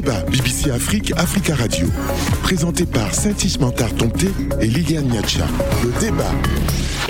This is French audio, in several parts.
débat BBC Afrique, Africa Radio. Présenté par Saint-Ismantar Tomté et Liliane Niacha. Le débat.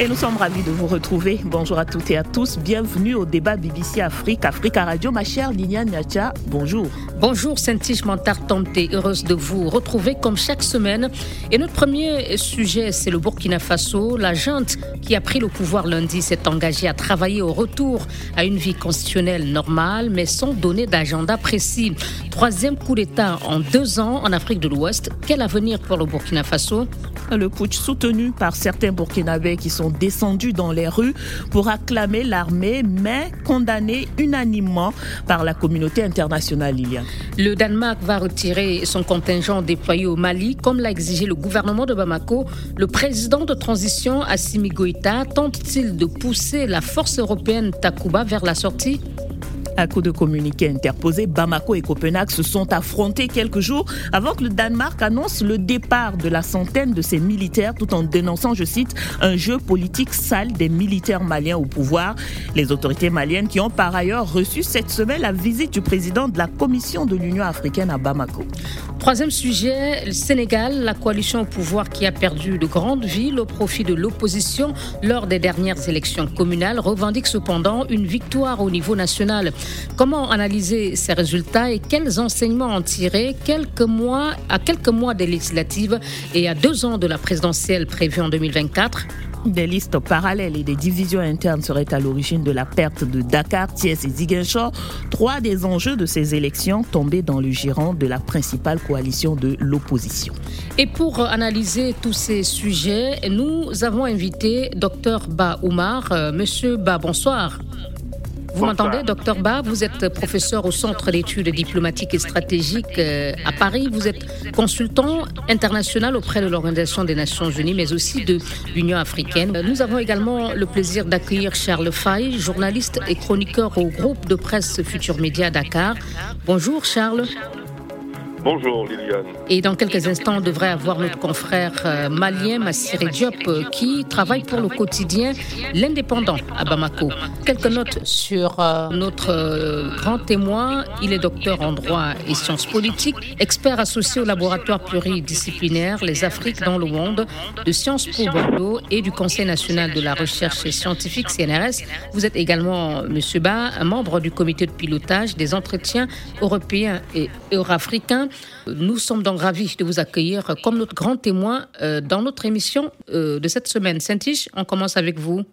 Et nous sommes ravis de vous retrouver. Bonjour à toutes et à tous. Bienvenue au débat BBC Afrique, Africa Radio. Ma chère Liliane Niacha, bonjour. Bonjour Saint-Tige Tomté, heureuse de vous retrouver comme chaque semaine. Et notre premier sujet, c'est le Burkina Faso. La junte qui a pris le pouvoir lundi s'est engagée à travailler au retour à une vie constitutionnelle normale, mais sans donner d'agenda précis. Troisième coup d'État en deux ans en Afrique de l'Ouest. Quel avenir pour le Burkina Faso? Le putsch soutenu par certains Burkinabés qui sont descendus dans les rues pour acclamer l'armée, mais condamné unanimement par la communauté internationale. Le Danemark va retirer son contingent déployé au Mali, comme l'a exigé le gouvernement de Bamako. Le président de transition, Assimi Goïta, tente-t-il de pousser la force européenne Takuba vers la sortie? À coup de communiqué interposé, Bamako et Copenhague se sont affrontés quelques jours avant que le Danemark annonce le départ de la centaine de ses militaires tout en dénonçant, je cite, un jeu politique sale des militaires maliens au pouvoir. Les autorités maliennes qui ont par ailleurs reçu cette semaine la visite du président de la Commission de l'Union africaine à Bamako. Troisième sujet, le Sénégal, la coalition au pouvoir qui a perdu de grandes villes au profit de l'opposition lors des dernières élections communales revendique cependant une victoire au niveau national. Comment analyser ces résultats et quels enseignements en tirer quelques mois, à quelques mois des législatives et à deux ans de la présidentielle prévue en 2024 des listes parallèles et des divisions internes seraient à l'origine de la perte de Dakar, Thiès et Ziguinchor, trois des enjeux de ces élections tombés dans le giron de la principale coalition de l'opposition. Et pour analyser tous ces sujets, nous avons invité Dr Ba Oumar. Euh, Monsieur Ba, bonsoir. Vous m'entendez, docteur Ba? Vous êtes professeur au Centre d'études diplomatiques et stratégiques euh, à Paris. Vous êtes consultant international auprès de l'Organisation des Nations Unies, mais aussi de l'Union africaine. Nous avons également le plaisir d'accueillir Charles Fay, journaliste et chroniqueur au groupe de presse Futur Média Dakar. Bonjour Charles. Bonjour Liliane. Et dans quelques instants, on devrait avoir notre confrère euh, malien Massiré Diop euh, qui travaille pour le quotidien L'Indépendant à Bamako. Quelques notes sur euh, notre grand témoin. Il est docteur en droit et sciences politiques, expert associé au laboratoire pluridisciplinaire Les Afriques dans le monde de Sciences Po Bordeaux et du Conseil national de la recherche scientifique CNRS. Vous êtes également, Monsieur Ba, un membre du comité de pilotage des entretiens européens et nous sommes donc ravis de vous accueillir comme notre grand témoin euh, dans notre émission euh, de cette semaine. Saint-Tiche, on commence avec vous.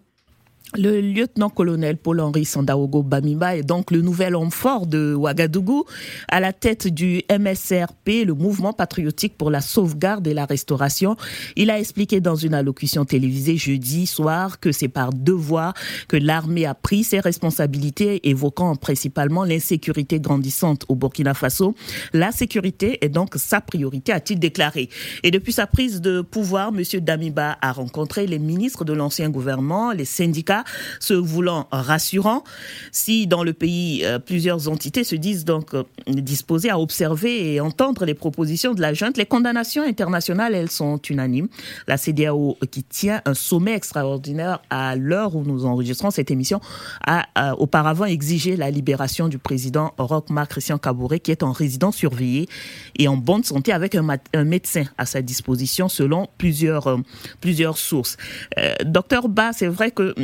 Le lieutenant-colonel Paul-Henri Sandaogo Bamimba est donc le nouvel homme fort de Ouagadougou à la tête du MSRP, le mouvement patriotique pour la sauvegarde et la restauration. Il a expliqué dans une allocution télévisée jeudi soir que c'est par devoir que l'armée a pris ses responsabilités, évoquant principalement l'insécurité grandissante au Burkina Faso. La sécurité est donc sa priorité, a-t-il déclaré. Et depuis sa prise de pouvoir, M. Damiba a rencontré les ministres de l'ancien gouvernement, les syndicats, se voulant rassurant. Si dans le pays, euh, plusieurs entités se disent donc euh, disposées à observer et entendre les propositions de la junte, les condamnations internationales, elles sont unanimes. La CDAO, qui tient un sommet extraordinaire à l'heure où nous enregistrons cette émission, a auparavant exigé la libération du président Roch-Marc Christian Caboret, qui est en résidence surveillée et en bonne santé avec un, médecin à sa disposition, selon plusieurs, euh, plusieurs sources. docteur Ba, c'est vrai que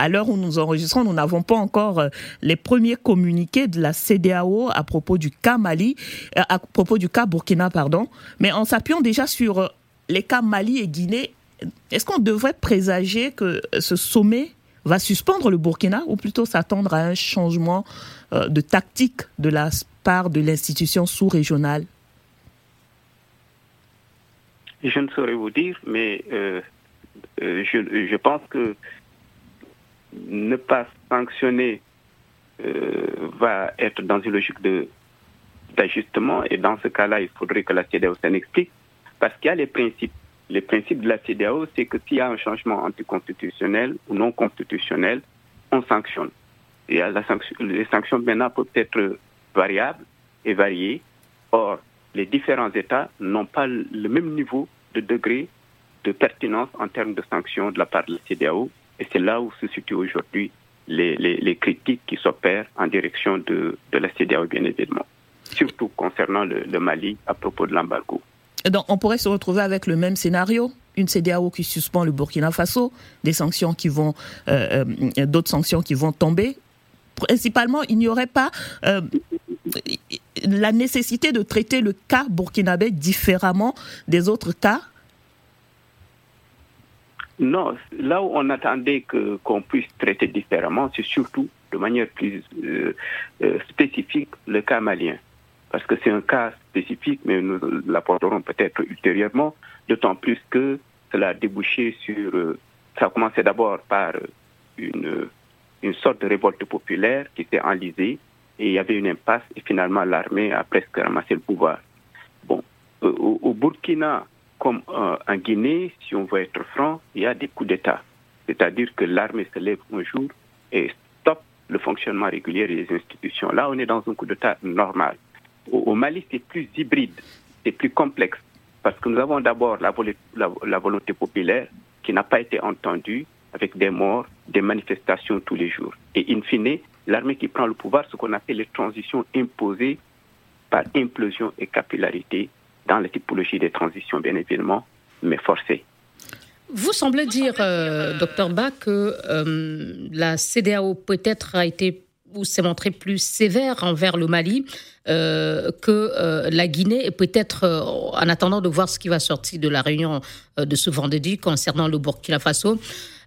à l'heure où nous enregistrons, nous n'avons pas encore euh, les premiers communiqués de la CDAO à propos du cas euh, à propos du Burkina, pardon. Mais en s'appuyant déjà sur euh, les cas Mali et Guinée, est-ce qu'on devrait présager que ce sommet va suspendre le Burkina ou plutôt s'attendre à un changement de tactique de la part de l'institution sous-régionale? Je ne saurais vous dire, mais je, pense que ne pas sanctionner euh, va être dans une logique d'ajustement et dans ce cas-là, il faudrait que la CDAO s'en explique parce qu'il y a les principes. Les principes de la CDAO, c'est que s'il y a un changement anticonstitutionnel ou non constitutionnel, on sanctionne. Et les sanctions maintenant peuvent être variables et variées. Or, les différents États n'ont pas le même niveau de degré de pertinence en termes de sanctions de la part de la CDAO et c'est là où se situent aujourd'hui les, critiques qui s'opèrent en direction de, de la CDAO, bien évidemment. surtout concernant le, Mali à propos de l'embargo. Donc on pourrait se retrouver avec le même scénario une CDAO qui suspend le Burkina Faso, des sanctions qui vont, euh, euh, d'autres sanctions qui vont tomber. Principalement, il n'y aurait pas euh, la nécessité de traiter le cas burkinabé différemment des autres cas. Non, là où on attendait qu'on puisse traiter différemment, c'est surtout de manière plus spécifique le cas malien parce que c'est un cas spécifique, mais nous l'apporterons peut-être ultérieurement, d'autant plus que cela a débouché sur... Euh, ça a commencé d'abord par une, une sorte de révolte populaire qui s'est enlisée, et il y avait une impasse, et finalement l'armée a presque ramassé le pouvoir. Bon, euh, au, Burkina, comme euh, en Guinée, si on veut être franc, il y a des coups d'État. C'est-à-dire que l'armée se lève un jour et stoppe le fonctionnement régulier des institutions. Là, on est dans un coup d'État normal. Au, Mali, c'est plus hybride, c'est plus complexe, parce que nous avons d'abord la, volonté populaire qui n'a pas été entendue avec des morts, des manifestations tous les jours. Et in fine, l'armée qui prend le pouvoir, ce qu'on appelle les transitions imposées par implosion et capillarité dans la typologie des transitions, bien évidemment, mais forcées. Vous semblez dire, euh, docteur Bach, que euh, la CDAO peut-être a été ou s'est montré plus sévère envers le Mali euh, que la Guinée, et peut-être en attendant de voir ce qui va sortir de la réunion de ce vendredi concernant le Burkina Faso.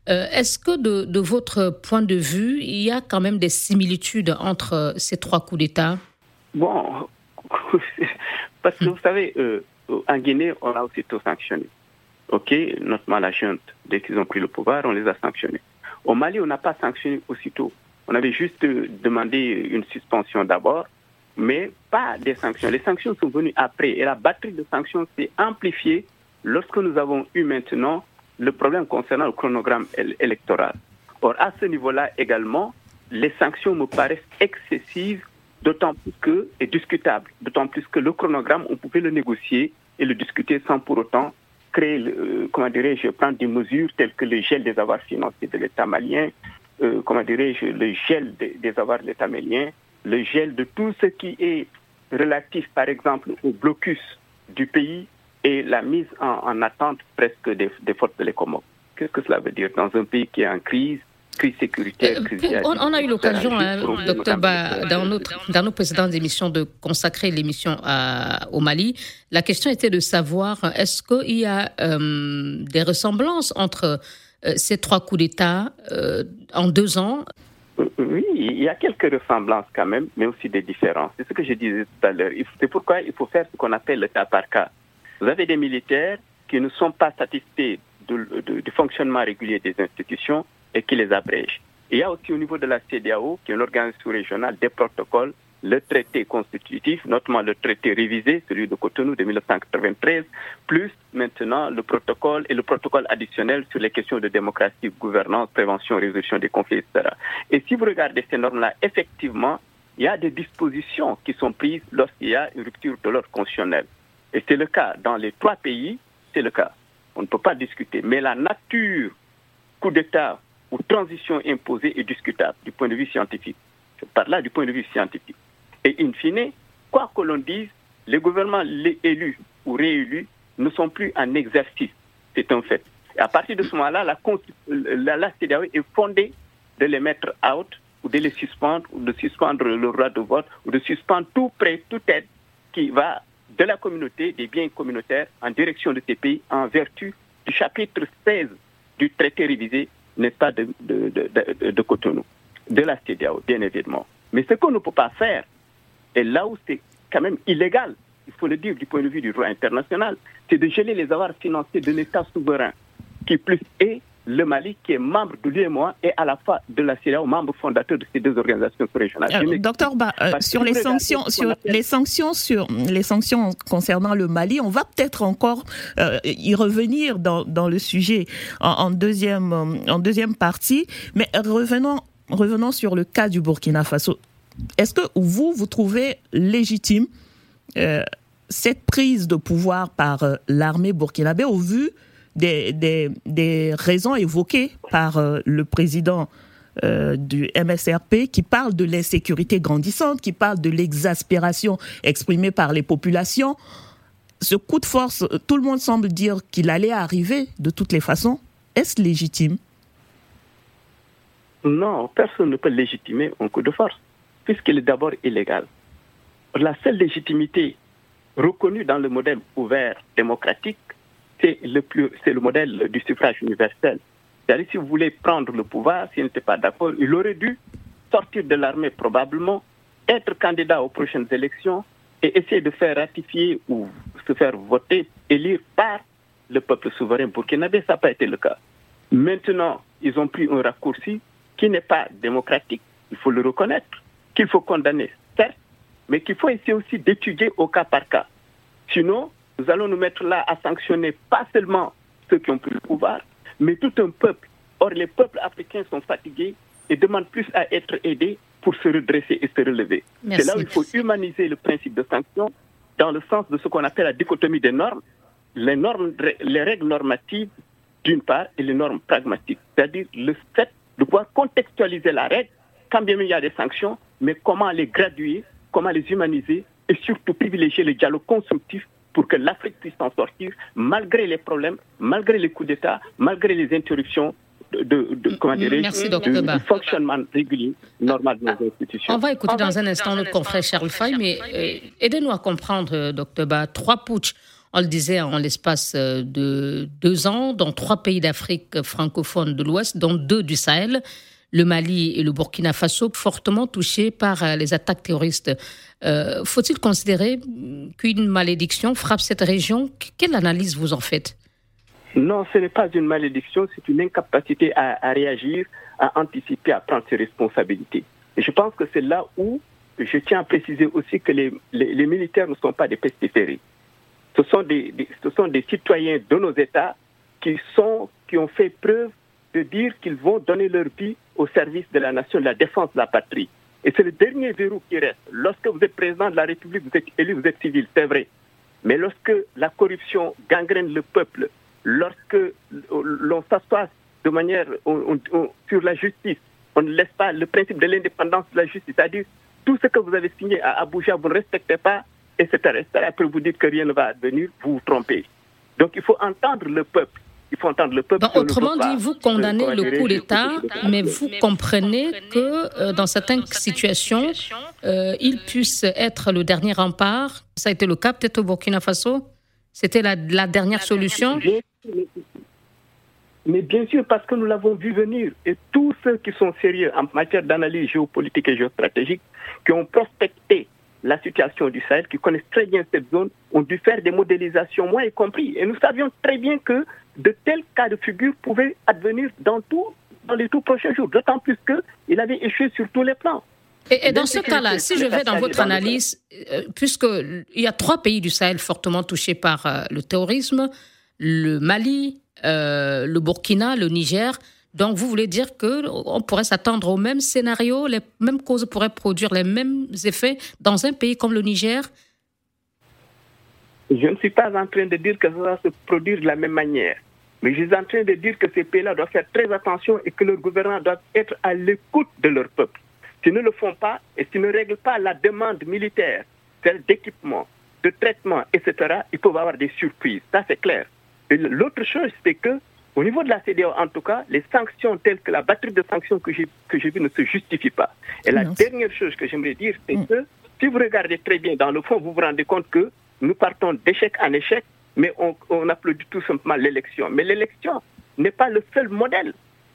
Est-ce que de, de, votre point de vue, il y a quand même des similitudes entre ces trois coups d'État? Bon, parce que vous savez, en Guinée, on a aussitôt sanctionné. OK, notamment la junte, dès qu'ils ont pris le pouvoir, on les a sanctionnés. Au Mali, on n'a pas sanctionné aussitôt. On avait juste demandé une suspension d'abord, mais pas des sanctions. Les sanctions sont venues après et la batterie de sanctions s'est amplifiée lorsque nous avons eu maintenant le problème concernant le chronogramme électoral. Or, à ce niveau-là également, les sanctions me paraissent excessives, d'autant plus que, et discutables, d'autant plus que le chronogramme, on pouvait le négocier et le discuter sans pour autant créer, euh, comment dirais-je, prendre des mesures telles que le gel des avoirs financiers de l'État malien, euh, comment dirais-je, le gel des, avoirs de l'État mélien, le gel de tout ce qui est relatif, par exemple, au blocus du pays et la mise en, attente presque des, forces de l'économie. Qu'est-ce que cela veut dire dans un pays qui est en crise crise sécuritaire, euh, crise on, on, a eu l'occasion, hein, docteur Ba, dans, notre, dans nos précédentes émissions, de consacrer l'émission au Mali. La question était de savoir est-ce qu'il y a euh, des ressemblances entre euh, ces trois coups d'État euh, en deux ans? Oui, il y a quelques ressemblances quand même, mais aussi des différences. C'est ce que je disais tout à l'heure. C'est pourquoi il faut faire ce qu'on appelle le cas par cas. Vous avez des militaires qui ne sont pas satisfaits du fonctionnement régulier des institutions et qui les abrègent. il y a aussi au niveau de la CDAO, qui est une organisation régionale, des protocoles le traité constitutif, notamment le traité révisé, celui de Cotonou de 1993, plus maintenant le protocole et le protocole additionnel sur les questions de démocratie, gouvernance, prévention, résolution des conflits, etc. Et si vous regardez ces normes-là, effectivement, il y a des dispositions qui sont prises lorsqu'il y a une rupture de l'ordre constitutionnel. Et c'est le cas dans les trois pays, c'est le cas. On ne peut pas discuter. Mais la nature, coup d'État ou transition imposée est discutable du point de vue scientifique. Je parle là du point de vue scientifique. Et in fine, quoi que l'on dise, les gouvernements élus ou réélus ne sont plus en exercice. C'est un fait. Et à partir de ce moment-là, la, la, la CDAO est fondée de les mettre out ou de les suspendre, ou de suspendre le droit de vote, ou de suspendre tout prêt, toute aide qui va de la communauté, des biens communautaires, en direction de ces pays, en vertu du chapitre 16 du traité révisé, n'est pas, de, de, de, Cotonou, de la CDAO, bien évidemment. Mais ce qu'on ne peut pas faire, et là où c'est quand même illégal, il faut le dire du point de vue du droit international, c'est de geler les avoirs financiers de l'État souverain, qui plus est le Mali, qui est membre de l'UEMOA et à la fois de la CEDEAO, membre fondateur de ces deux organisations régionales. Euh, docteur Ba, euh, sur les sanctions, sur les sanctions, sur les sanctions concernant le Mali, on va peut-être encore euh, y revenir dans, dans le sujet en, en, deuxième en deuxième partie, mais revenons revenons sur le cas du Burkina Faso. Est-ce que vous, vous trouvez légitime euh, cette prise de pouvoir par l'armée burkinabé au vu des, des, raisons évoquées par euh, le président du MSRP qui parle de l'insécurité grandissante, qui parle de l'exaspération exprimée par les populations. Ce coup de force, tout le monde semble dire qu'il allait arriver de toutes les façons. Est-ce légitime? Non, personne ne peut légitimer un coup de force, puisqu'il est d'abord illégal. La seule légitimité reconnue dans le modèle ouvert démocratique, c'est le, le modèle du suffrage universel. C'est-à-dire, si vous voulez prendre le pouvoir, s'il n'était pas d'accord, il aurait dû sortir de l'armée probablement, être candidat aux prochaines élections et essayer de faire ratifier ou se faire voter, élire par le peuple souverain burkinabé. Ça n'a pas été le cas. Maintenant, ils ont pris un raccourci qui n'est pas démocratique, il faut le reconnaître, qu'il faut condamner, certes, mais qu'il faut essayer aussi d'étudier au cas par cas. Sinon, nous allons nous mettre là à sanctionner pas seulement ceux qui ont pris le pouvoir, mais tout un peuple. Or, les peuples africains sont fatigués et demandent plus à être aidés pour se redresser et se relever. C'est là où il faut humaniser le principe de sanction dans le sens de ce qu'on appelle la dichotomie des normes, les, normes, les règles normatives d'une part et les normes pragmatiques, c'est-à-dire le fait de pouvoir contextualiser la règle quand bien même il y a des sanctions, mais comment les graduer, comment les humaniser et surtout privilégier le dialogue constructif pour que l'Afrique puisse s'en sortir malgré les problèmes, malgré les coups d'État, malgré les interruptions de, de, comment Merci, du fonctionnement régulier, normal de nos institutions. On va écouter dans un instant notre confrère Charles Fay, mais euh, aidez-nous à comprendre, euh, Dr Ba, trois putsch, on le disait, en l'espace euh, de deux ans, dans trois pays d'Afrique francophone de l'Ouest, dont deux du Sahel, le Mali et le Burkina Faso, fortement touchés par les attaques terroristes. Faut-il considérer qu'une malédiction frappe cette région? Quelle analyse vous en faites? Non, ce n'est pas une malédiction, c'est une incapacité à, réagir, à anticiper, à prendre ses responsabilités. Et je pense que c'est là où je tiens à préciser aussi que les, militaires ne sont pas des pestiférés. Ce sont des, citoyens de nos États qui ont fait preuve de dire qu'ils vont donner leur vie au service de la nation, la défense de la patrie. Et c'est le dernier verrou qui reste. Lorsque vous êtes président de la République, vous êtes élu, vous êtes civil, c'est vrai. Mais lorsque la corruption gangrène le peuple, lorsque l'on s'assoit de manière sur la justice, on ne laisse pas le principe de l'indépendance de la justice, c'est-à-dire tout ce que vous avez signé à Abuja, vous ne respectez pas, etc. Après, vous dites que rien ne va advenir, vous vous trompez. Donc il faut entendre le peuple. Il faut entendre le peuple. autrement dit, vous condamnez le coup d'État, mais vous comprenez que euh, dans certaines situations, euh, il puisse être le dernier rempart. Ça a été le cas peut-être au Burkina Faso C'était la, la, dernière solution mais bien sûr, parce que nous l'avons vu venir. Et tous ceux qui sont sérieux en matière d'analyse géopolitique et géostratégique, qui ont prospecté la situation du Sahel, qui connaissent très bien cette zone, ont dû faire des modélisations, moi y compris. Et nous savions très bien que de tels cas de figure pouvaient advenir dans, tout, dans les tout prochains jours, d'autant plus qu'il avait échoué sur tous les plans. Et, dans ce cas-là, si je vais dans votre analyse, euh, puisqu'il y a trois pays du Sahel fortement touchés par euh, le terrorisme, le Mali, euh, le Burkina, le Niger. Donc, vous voulez dire qu'on pourrait s'attendre au même scénario, les mêmes causes pourraient produire les mêmes effets dans un pays comme le Niger? Je ne suis pas en train de dire que ça va se produire de la même manière. Mais je suis en train de dire que ces pays-là doivent faire très attention et que leurs gouvernants doivent être à l'écoute de leur peuple. S'ils ne le font pas et s'ils ne règlent pas la demande militaire, celle d'équipement, de traitement, etc., ils peuvent avoir des surprises. Ça, c'est clair. L'autre chose, c'est que au niveau de la CDAO, en tout cas, les sanctions telles que la batterie de sanctions que j'ai que j'ai ne se justifient pas. Et la dernière chose que j'aimerais dire, c'est mm. que si vous regardez très bien dans le fond, vous vous rendez compte que nous partons d'échec en échec, mais on, on applaudit tout simplement l'élection. Mais l'élection n'est pas le seul modèle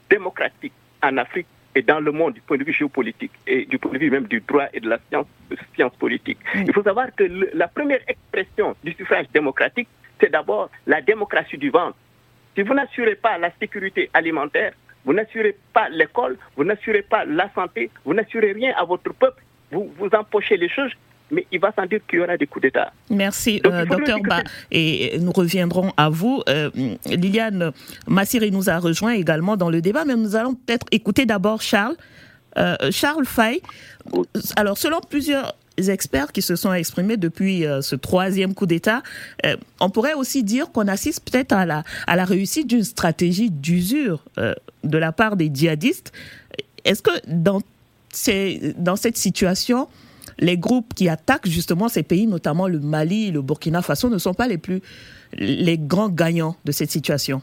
démocratique en Afrique et dans le monde du point de vue géopolitique et du point de vue même du droit et de la science, science politique. Il faut savoir que la première expression du suffrage démocratique, c'est d'abord la démocratie du ventre. Si vous n'assurez pas la sécurité alimentaire, vous n'assurez pas l'école, vous n'assurez pas la santé, vous n'assurez rien à votre peuple, vous, vous empochez les choses, mais il va sans dire qu'il y aura des coups d'État. Merci, euh, docteur Ba. Et nous reviendrons à vous. Euh, Liliane Massiri nous a rejoint également dans le débat, mais nous allons peut-être écouter d'abord Charles. Euh, Charles Fay. Alors, selon plusieurs experts qui se sont exprimés depuis euh, ce troisième coup d'État, euh, on pourrait aussi dire qu'on assiste peut-être à la, à la réussite d'une stratégie d'usure euh, de la part des djihadistes. est-ce que dans, dans cette situation, les groupes qui attaquent justement ces pays, notamment le Mali le Burkina Faso, ne sont pas les plus les grands gagnants de cette situation?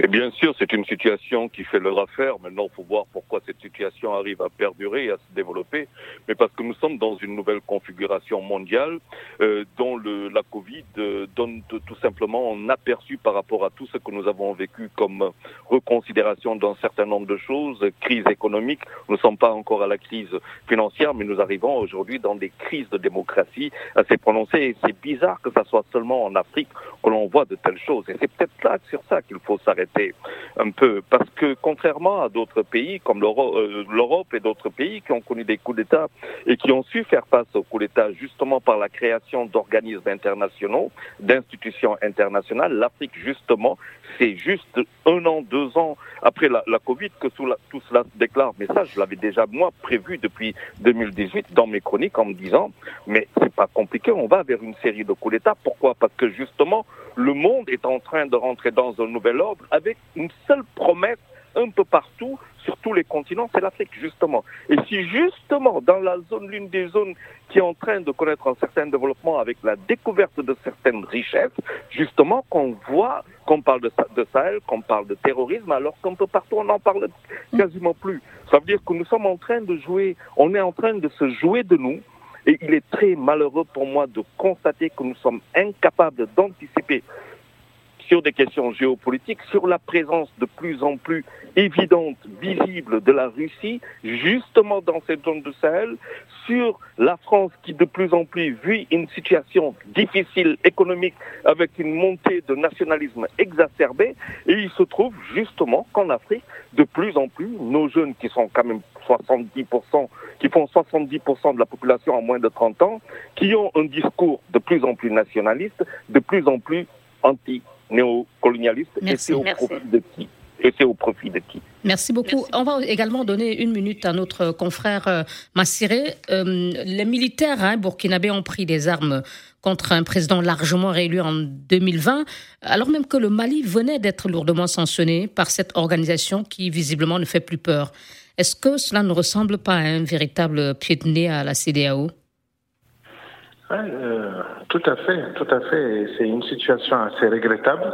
Et bien sûr, c'est une situation qui fait leur affaire. Maintenant, il faut voir pourquoi cette situation arrive à perdurer et à se développer. Mais parce que nous sommes dans une nouvelle configuration mondiale euh, dont le, la Covid euh, donne tout simplement un aperçu par rapport à tout ce que nous avons vécu comme reconsidération d'un certain nombre de choses, crise économique. Nous ne sommes pas encore à la crise financière, mais nous arrivons aujourd'hui dans des crises de démocratie assez prononcées. Et c'est bizarre que ça soit seulement en Afrique que l'on voit de telles choses. Et c'est peut-être là sur ça qu'il faut s'arrêter un peu. Parce que contrairement à d'autres pays comme euh, l'Europe et d'autres pays qui ont connu des coups d'État et qui ont su faire face aux coups d'État justement par la création d'organismes internationaux, d'institutions internationales, l'Afrique justement, c'est juste un an, deux ans après la, Covid que tout, tout, cela se déclare. Mais ça, je l'avais déjà moi prévu depuis 2018 dans mes chroniques en me disant, mais c'est pas compliqué, on va vers une série de coups d'État. Pourquoi? Parce que justement, le monde est en train de rentrer dans un nouvel ordre avec une seule promesse un peu partout, sur tous les continents, c'est l'Afrique, justement. Et si justement, dans la zone, l'une des zones qui est en train de connaître un certain développement avec la découverte de certaines richesses, justement, qu'on voit, qu'on parle de, Sahel, qu'on parle de terrorisme, alors qu'un peu partout, on n'en parle quasiment plus. Ça veut dire que nous sommes en train de jouer, on est en train de se jouer de nous, et il est très malheureux pour moi de constater que nous sommes incapables d'anticiper sur des questions géopolitiques, sur la présence de plus en plus évidente, visible de la Russie, justement dans cette zone de Sahel, sur la France qui de plus en plus vit une situation difficile économique avec une montée de nationalisme exacerbé, et il se trouve justement qu'en Afrique, de plus en plus, nos jeunes qui sont quand même 70%, qui font 70% de la population en moins de 30 ans, qui ont un discours de plus en plus nationaliste, de plus en plus anti néocolonialiste. Et c'est au profit de qui et c'est au profit de qui Merci beaucoup. On va également donner une minute à notre confrère euh, Massiré. Euh, les militaires hein, burkinabés ont pris des armes contre un président largement réélu en 2020, alors même que le Mali venait d'être lourdement sanctionné par cette organisation qui visiblement ne fait plus peur. Est-ce que cela ne ressemble pas à un véritable pied de nez à la CDAO euh, tout à fait, tout à fait. C'est une situation assez regrettable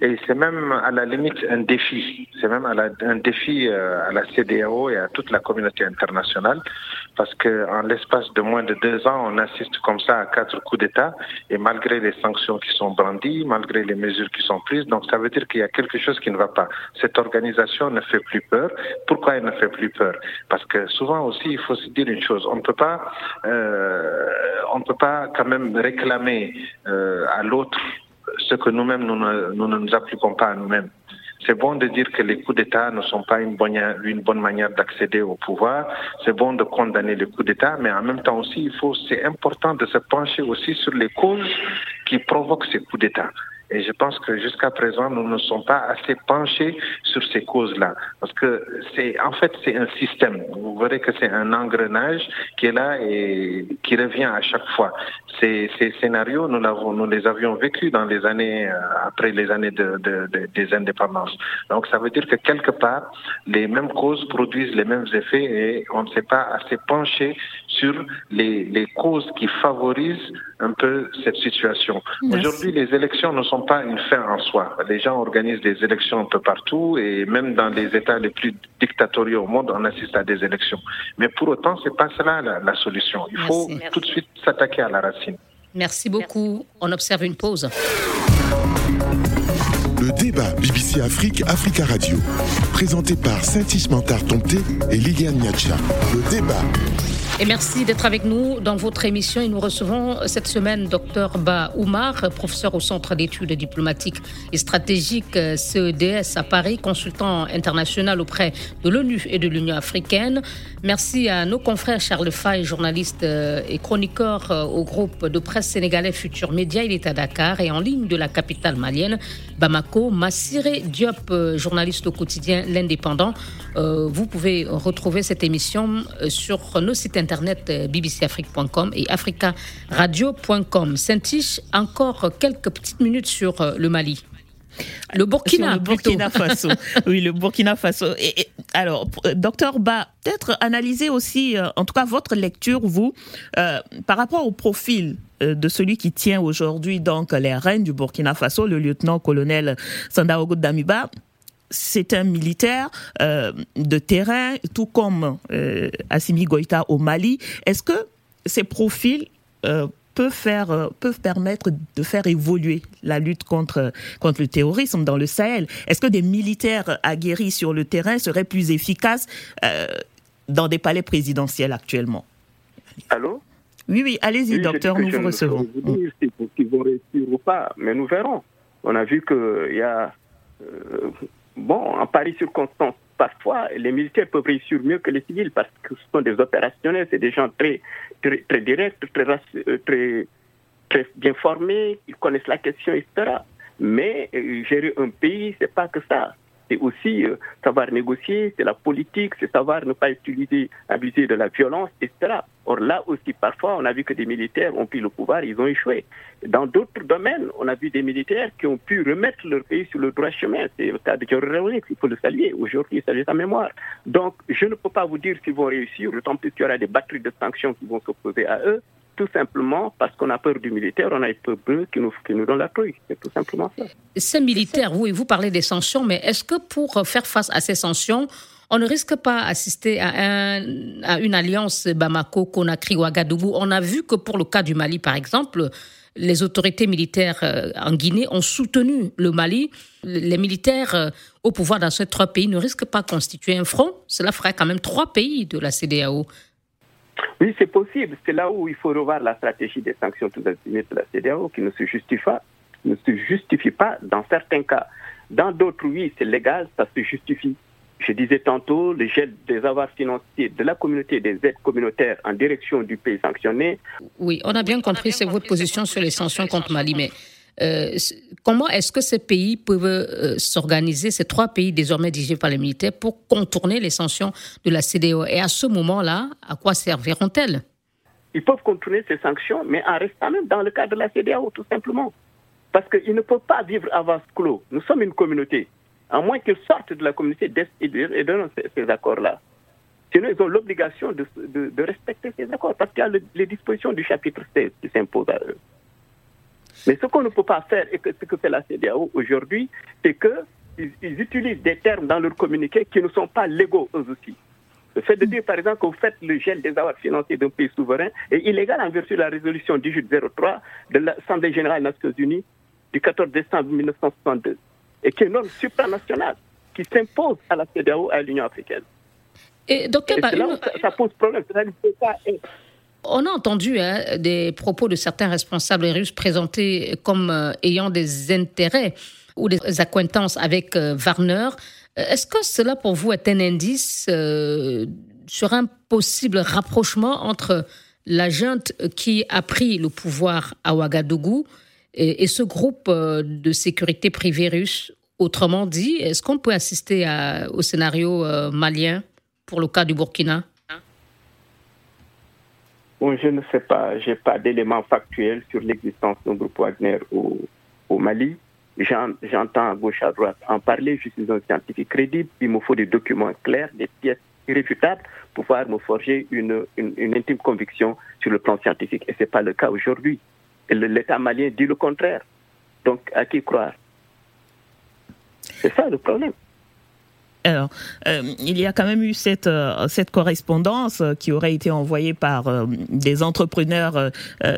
et c'est même à la limite un défi. C'est même un défi euh, à la CDAO et à toute la communauté internationale parce que en l'espace de moins de deux ans, on assiste comme ça à quatre coups d'État et malgré les sanctions qui sont brandies, malgré les mesures qui sont prises, donc ça veut dire qu'il y a quelque chose qui ne va pas. Cette organisation ne fait plus peur. Pourquoi elle ne fait plus peur? Parce que souvent aussi, il faut se dire une chose. On ne peut pas, euh, on ne peut pas quand même réclamer euh, à l'autre ce que nous-mêmes, nous ne, nous appliquons pas à nous-mêmes. C'est bon de dire que les coups d'État ne sont pas une bonne, une bonne manière d'accéder au pouvoir. C'est bon de condamner les coups d'État, mais en même temps aussi, il faut, c'est important de se pencher aussi sur les causes qui provoquent ces coups d'État. Et je pense que jusqu'à présent, nous ne sommes pas assez penchés sur ces causes-là. Parce que c'est, en fait, c'est un système. Vous verrez que c'est un engrenage qui est là et qui revient à chaque fois. Ces, ces scénarios, nous, l'avons, nous les avions vécus dans les années, euh, après les années de, de, de, des indépendances. Donc, ça veut dire que quelque part, les mêmes causes produisent les mêmes effets et on ne s'est pas assez penché sur les, les causes qui favorisent un peu cette situation. Aujourd'hui, les élections ne sont pas une fin en soi. Les gens organisent des élections un peu partout et même dans les États les plus dictatoriaux au monde, on assiste à des élections. Mais pour autant, c'est pas cela la, solution. Il faut tout de suite s'attaquer à la racine. Merci beaucoup. On observe une pause. Le débat BBC Afrique, Africa Radio, présenté par Saint-Ismantar Tomté et Liliane Niacha. Le débat. Et merci d'être avec nous dans votre émission. Et nous recevons cette semaine Dr Ba Oumar, professeur au Centre d'études diplomatiques et stratégiques CEDS à Paris, consultant international auprès de l'ONU et de l'Union africaine. Merci à nos confrères Charles Fay, journaliste euh, et chroniqueur euh, au groupe de presse sénégalais Futur Média. Il est à Dakar et en ligne de la capitale malienne, Bamako. Massiré Diop, euh, journaliste au quotidien L'Indépendant. Vous pouvez retrouver cette émission sur nos sites internet euh, bbcafrique.com et africaradio.com. Saint-Tiche, encore quelques petites minutes sur euh, le Mali. Le Burkina, le Burkina Faso. oui, le Burkina Faso. Et, alors, docteur Ba, peut-être analyser aussi, euh, en tout cas, votre lecture, vous, euh, par rapport au profil euh, de celui qui tient aujourd'hui donc les rênes du Burkina Faso, le lieutenant-colonel Sandaogo Damiba. C'est un militaire de terrain, tout comme Assimi Goïta au Mali. Est-ce que ces profils peuvent faire euh, peuvent permettre de faire évoluer la lutte contre contre le terrorisme dans le Sahel? Est-ce que des militaires aguerris sur le terrain seraient plus efficaces euh, dans des palais présidentiels actuellement? Allô? Oui oui, allez-y docteur, nous vous recevons. Vous dire s'ils vont réussir ou pas, mais nous verrons. On a vu que il y a euh, bon en Paris circonstance parfois, les militaires peuvent réussir mieux que les civils parce que ce sont des opérationnels, c'est des gens très, très, très directs, très, euh, très, très bien formés, ils connaissent la question, etc. Mais euh, gérer un pays, c'est pas que ça c'est aussi euh, savoir négocier, c'est la politique, c'est savoir ne pas utiliser, abuser de la violence, etc. Or là aussi, parfois, on a vu que des militaires ont pris le pouvoir, ils ont échoué. Dans d'autres domaines, on a vu des militaires qui ont pu remettre leur pays sur le droit chemin. C'est le cas de John il faut le saluer. Aujourd'hui, saluer sa mémoire. Donc, je ne peux pas vous dire s'ils vont réussir, d'autant plus qu'il y aura des batteries de sanctions qui vont s'opposer à eux tout simplement parce qu'on a peur du militaire, on a peur d'eux qui nous, qui nous donnent la trouille. C'est tout simplement ça. Ces militaires, oui, vous parlez des sanctions, mais est-ce que pour faire face à ces sanctions, on ne risque pas d'assister à, un, à une alliance Bamako-Conakry-Ouagadougou On a vu que pour le cas du Mali, par exemple, les autorités militaires euh, en Guinée ont soutenu le Mali. Les militaires euh, au pouvoir dans ces trois pays ne risquent pas de constituer un front. Cela ferait quand même trois pays de la CDAO. Oui, c'est possible. C'est là où il faut revoir la stratégie des sanctions tout de la CDAO qui ne se justifie pas, ne se justifie pas dans certains cas. Dans d'autres, oui, c'est légal, ça se justifie. Je disais tantôt, le gel des avoirs financiers de la communauté des aides communautaires en direction du pays sanctionné. Oui, on a bien compris, c'est votre position sur les sanctions contre Mali, mais euh, comment est-ce que ces pays peuvent euh, s'organiser, ces trois pays désormais dirigés par les militaires, pour contourner les sanctions de la CDO Et à ce moment-là, à quoi serviront-elles? Ils peuvent contourner ces sanctions, mais en restant même dans le cadre de la CDAO, tout simplement. Parce qu'ils ne peuvent pas vivre à vase clos. Nous sommes une communauté. À moins qu'ils sortent de la communauté et donnent ces, accords-là. Sinon, ils ont l'obligation de, respecter ces accords parce qu'il y a les dispositions du chapitre 16 qui s'imposent à eux. Mais ce qu'on ne peut pas faire, et que, ce que fait la CDAO aujourd'hui, c'est qu'ils ils utilisent des termes dans leur communiqué qui ne sont pas légaux eux aussi. Le fait de dire, par exemple, que vous faites le gel des avoirs financiers d'un pays souverain est illégal en vertu de la résolution 1803 de l'Assemblée générale des Nations unies du 14 décembre 1962 et qui est une norme supranationale qui s'impose à la CDAO et à l'Union africaine. Et, donc, ça, ça, pose problème. C'est-à-dire on a entendu hein, des propos de certains responsables russes présentés comme euh, ayant des intérêts ou des acquaintances avec euh, Warner. Euh, est-ce que cela pour vous est un indice sur un possible rapprochement entre la junte qui a pris le pouvoir à Ouagadougou et, ce groupe de sécurité privée russe Autrement dit, est-ce qu'on peut assister au scénario malien pour le cas du Burkina? Je ne sais pas, je n'ai pas d'éléments factuels sur l'existence d'un groupe Wagner au, Mali. J'entends à gauche, à droite en parler. Je suis un scientifique crédible. Il me faut des documents clairs, des pièces irréfutables pour pouvoir me forger une, une, une intime conviction sur le plan scientifique. Et ce n'est pas le cas aujourd'hui. L'État malien dit le contraire. Donc, à qui croire? C'est ça le problème. Alors, euh, il y a quand même eu cette, euh, cette correspondance euh, qui aurait été envoyée par des entrepreneurs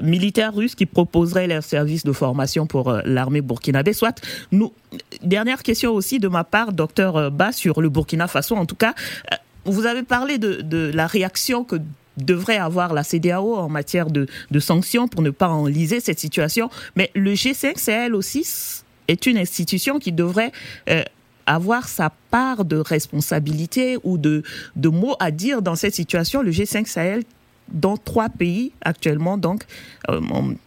militaires russes qui proposeraient leurs services de formation pour l'armée burkinabé. Soit, nous, dernière question aussi de ma part, docteur Bas, sur le Burkina Faso. En tout cas, vous avez parlé de, de la réaction que devrait avoir la CDAO en matière de, de sanctions pour ne pas enliser cette situation. Mais le G5 Sahel aussi est une institution qui devrait avoir sa part de responsabilité ou de, de mots à dire dans cette situation. Le G5 Sahel dans trois pays actuellement, donc euh,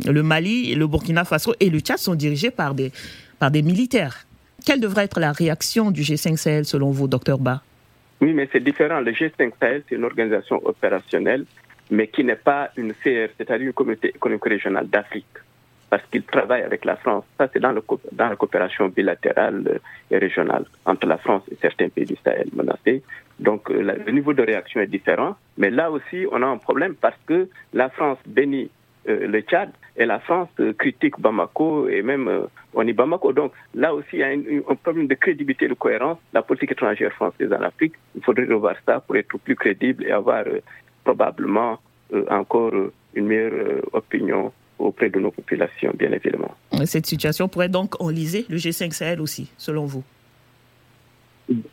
le Mali, le Burkina Faso et le Tchad sont dirigés par des, par des militaires. Quelle devrait être la réaction du G5 Sahel selon vous, docteur Ba? Oui, mais c'est différent. Le G5 Sahel, c'est une organisation opérationnelle, mais qui n'est pas une CR, c'est-à-dire une communauté économique régionale d'Afrique. Parce qu'il travaille avec la France. Ça, c'est dans, la coopération bilatérale euh, et régionale entre la France et certains pays du Sahel menacés. Donc, euh, le niveau de réaction est différent. Mais là aussi, on a un problème parce que la France bénit euh, le Tchad et la France critique Bamako et même on est Bamako. Donc là aussi, il y a un problème de crédibilité, de cohérence. La politique étrangère française en Afrique, il faudrait revoir ça pour être plus crédible et avoir probablement encore une meilleure opinion auprès de nos populations, bien évidemment. Cette situation pourrait donc enliser le G5 Sahel aussi, selon vous?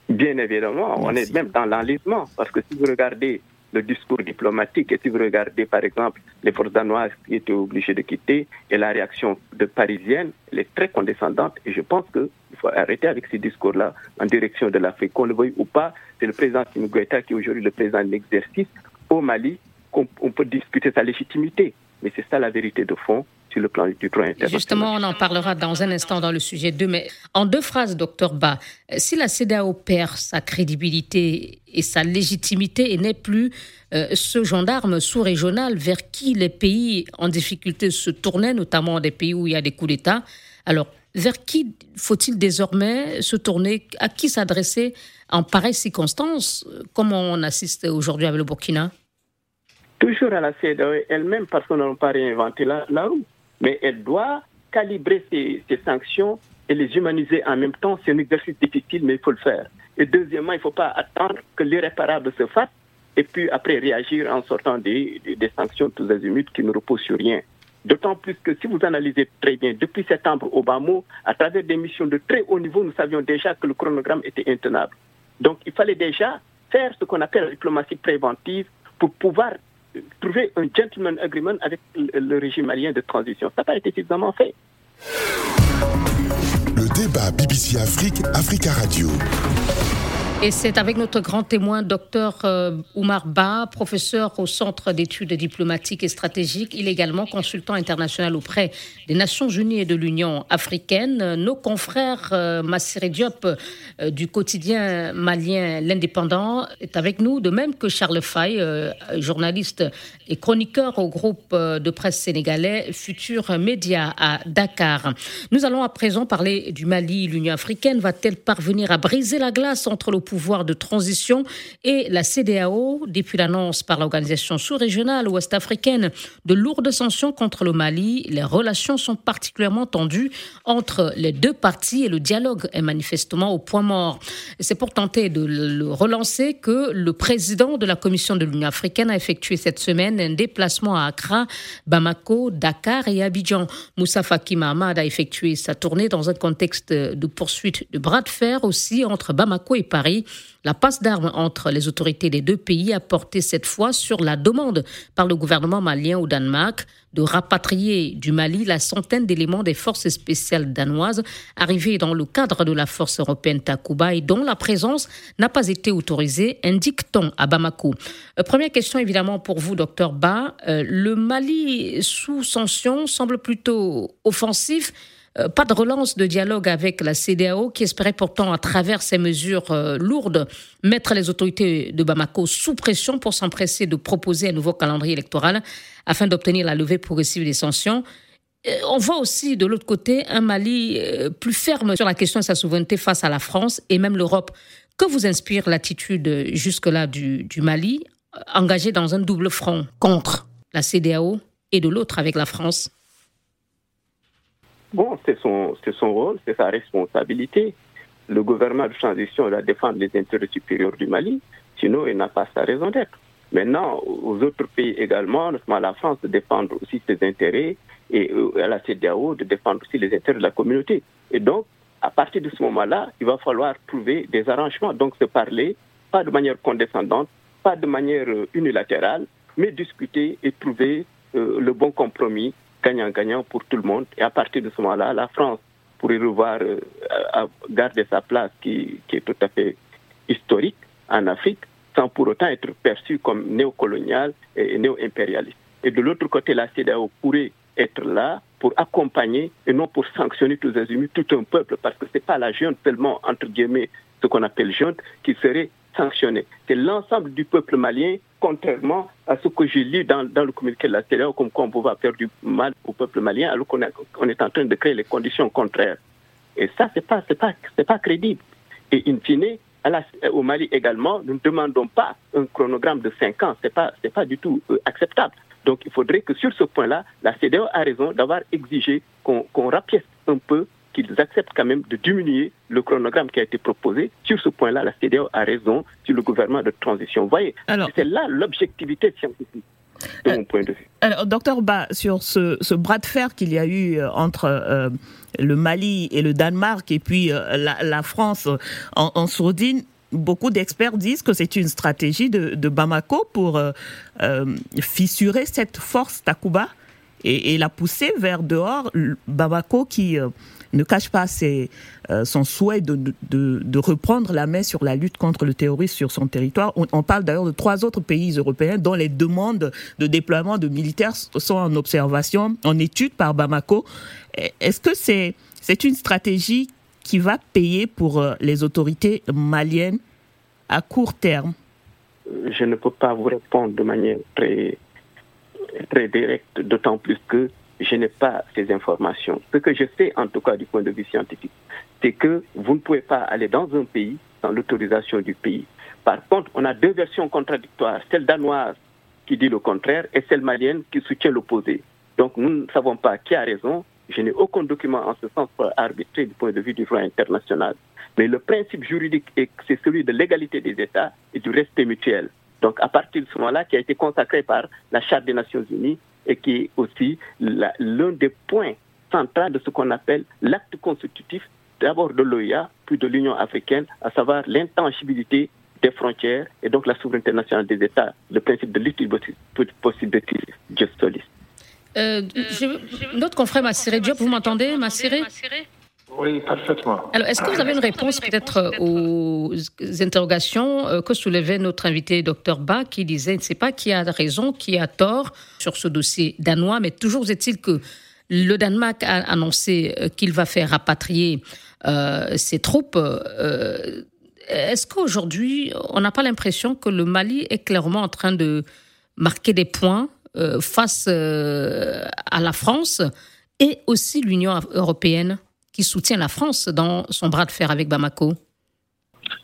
Bien évidemment, on est même dans l'enlisement, parce que si vous regardez le discours diplomatique et si vous regardez par exemple les forces danoises qui étaient obligées de quitter et la réaction de parisienne, elle est très condescendante et je pense qu'il faut arrêter avec ces discours-là en direction de l'Afrique. Qu'on le veuille ou pas, c'est le président Tino qui est aujourd'hui le président de l'exercice au Mali qu'on peut discuter sa légitimité. Mais c'est ça la vérité de fond sur le plan du droit international. Justement, on en parlera dans un instant dans le sujet 2. Mais en deux phrases, docteur Ba, si la CEDAO perd sa crédibilité et sa légitimité et n'est plus euh, ce gendarme sous-régional vers qui les pays en difficulté se tournaient, notamment des pays où il y a des coups d'État, alors vers qui faut-il désormais se tourner? À qui s'adresser en pareille circonstance, comme on assiste aujourd'hui avec le Burkina? Toujours à la CEDAW elle-même, parce qu'on n'a pas réinventé la, roue. Mais elle doit calibrer ses, sanctions et les humaniser en même temps. C'est un exercice difficile, mais il faut le faire. Et deuxièmement, il ne faut pas attendre que l'irréparable se fasse et puis après réagir en sortant des, sanctions tous azimuts qui ne reposent sur rien. D'autant plus que si vous analysez très bien, depuis septembre au Bamo, à travers des missions de très haut niveau, nous savions déjà que le chronogramme était intenable. Donc il fallait déjà faire ce qu'on appelle la diplomatie préventive pour pouvoir trouver un gentleman agreement avec le régime malien de transition. Ça n'a pas été suffisamment fait. Le débat BBC Afrique, Africa Radio. Et c'est avec notre grand témoin, docteur euh, Oumar Ba, professeur au Centre d'études diplomatiques et stratégiques. Il est également consultant international auprès des Nations Unies et de l'Union africaine. Nos confrères euh, Massiré Diop euh, du quotidien malien L'Indépendant est avec nous, de même que Charles Fay, journaliste et chroniqueur au groupe de presse sénégalais Futur Média à Dakar. Nous allons à présent parler du Mali. L'Union africaine va-t-elle parvenir à briser la glace entre le pouvoir de transition et la CDAO, depuis l'annonce par l'organisation sous-régionale ouest-africaine de lourdes sanctions contre le Mali, les relations sont particulièrement tendues entre les deux parties et le dialogue est manifestement au point mort. C'est pour tenter de le relancer que le président de la Commission de l'Union africaine a effectué cette semaine un déplacement à Accra, Bamako, Dakar et Abidjan. Moussa Faki Mahamad a effectué sa tournée dans un contexte de poursuite de bras de fer aussi entre Bamako et Paris la passe d'armes entre les autorités des deux pays a porté cette fois sur la demande par le gouvernement malien au Danemark de rapatrier du Mali la centaine d'éléments des forces spéciales danoises arrivés dans le cadre de la force européenne Takuba et dont la présence n'a pas été autorisée, indique-t-on à Bamako. Euh, première question évidemment pour vous, docteur Ba. Euh, le Mali sous sanction semble plutôt offensif euh, pas de relance de dialogue avec la CDAO qui espérait pourtant, à travers ces mesures euh, lourdes, mettre les autorités de Bamako sous pression pour s'empresser de proposer un nouveau calendrier électoral afin d'obtenir la levée progressive des sanctions. Euh, on voit aussi de l'autre côté un Mali plus ferme sur la question de sa souveraineté face à la France et même l'Europe. Que vous inspire l'attitude jusque-là du, du Mali, engagé dans un double front contre la CDAO et de l'autre avec la France? Bon, c'est son, son rôle, c'est sa responsabilité. Le gouvernement de transition doit défendre les intérêts supérieurs du Mali, sinon il n'a pas sa raison d'être. Maintenant, aux autres pays également, notamment la France, de défendre aussi ses intérêts et euh, à la CDAO de défendre aussi les intérêts de la communauté. Et donc, à partir de ce moment-là, il va falloir trouver des arrangements, donc se parler, pas de manière condescendante, pas de manière euh, unilatérale, mais discuter et trouver euh, le bon compromis gagnant-gagnant pour tout le monde. Et à partir de ce moment-là, la France pourrait revoir, euh, garder sa place qui, qui, est tout à fait historique en Afrique, sans pour autant être perçue comme néocoloniale et néo-impérialiste. Et de l'autre côté, la CEDEAO pourrait être là pour accompagner et non pour sanctionner tous azimuts tout un peuple, parce que ce n'est pas la junte seulement, entre guillemets, ce qu'on appelle junte, qui serait sanctionné. C'est l'ensemble du peuple malien contrairement à ce que j'ai lu dans, le communiqué de la CDAO, comme quoi on pouvait faire du mal au peuple malien, alors qu'on est en train de créer les conditions contraires. Et ça, ce n'est pas, pas, crédible. Et in fine, au Mali également, nous ne demandons pas un chronogramme de 5 ans. Ce n'est pas, pas du tout euh, acceptable. Donc il faudrait que sur ce point-là, la CDAO a raison d'avoir exigé qu'on qu un peu qu'ils acceptent quand même de diminuer le chronogramme qui a été proposé. Sur ce point-là, la CDAO a raison sur le gouvernement de transition. Vous voyez, c'est là l'objectivité scientifique. De mon point de vue. Alors, docteur Ba, sur ce, bras de fer qu'il y a eu euh, entre euh, le Mali et le Danemark et puis euh, la, France en, sourdine, beaucoup d'experts disent que c'est une stratégie de, Bamako pour fissurer cette force Takuba et, la pousser vers dehors. Bamako qui ne cache pas euh, son souhait de, reprendre la main sur la lutte contre le terrorisme sur son territoire. On, parle d'ailleurs de trois autres pays européens dont les demandes de déploiement de militaires sont en observation, en étude par Bamako. Est-ce que c'est une stratégie qui va payer pour euh, les autorités maliennes à court terme? Je ne peux pas vous répondre de manière très directe, d'autant plus que je n'ai pas ces informations. Ce que je sais, en tout cas du point de vue scientifique, c'est que vous ne pouvez pas aller dans un pays sans l'autorisation du pays. Par contre, on a deux versions contradictoires, celle danoise qui dit le contraire et celle malienne qui soutient l'opposé. Donc nous ne savons pas qui a raison. Je n'ai aucun document en ce sens pour arbitrer du point de vue du droit international. Mais le principe juridique, c'est celui de l'égalité des États et du respect mutuel. Donc à partir de ce moment-là, qui a été consacré par la Charte des Nations Unies, et qui est aussi l'un des points centraux de ce qu'on appelle l'acte constitutif d'abord de l'OIA, puis de l'Union africaine, à savoir l'intangibilité des frontières et donc la souveraineté nationale des États, le principe de l'utile just euh, notre confrère Massiré vous m'entendez, Massiré? Oui, parfaitement. Alors, est-ce que vous avez une réponse peut-être euh, aux interrogations euh, que soulevait notre invité, Dr Ba, qui disait, sais pas qui a raison, qui a tort sur ce dossier danois, mais toujours est-il que le Danemark a annoncé euh, qu'il va faire rapatrier ses troupes. est-ce qu'aujourd'hui, on n'a pas l'impression que le Mali est clairement en train de marquer des points face à la France et aussi l'Union européenne? Qui soutient la France dans son bras de fer avec Bamako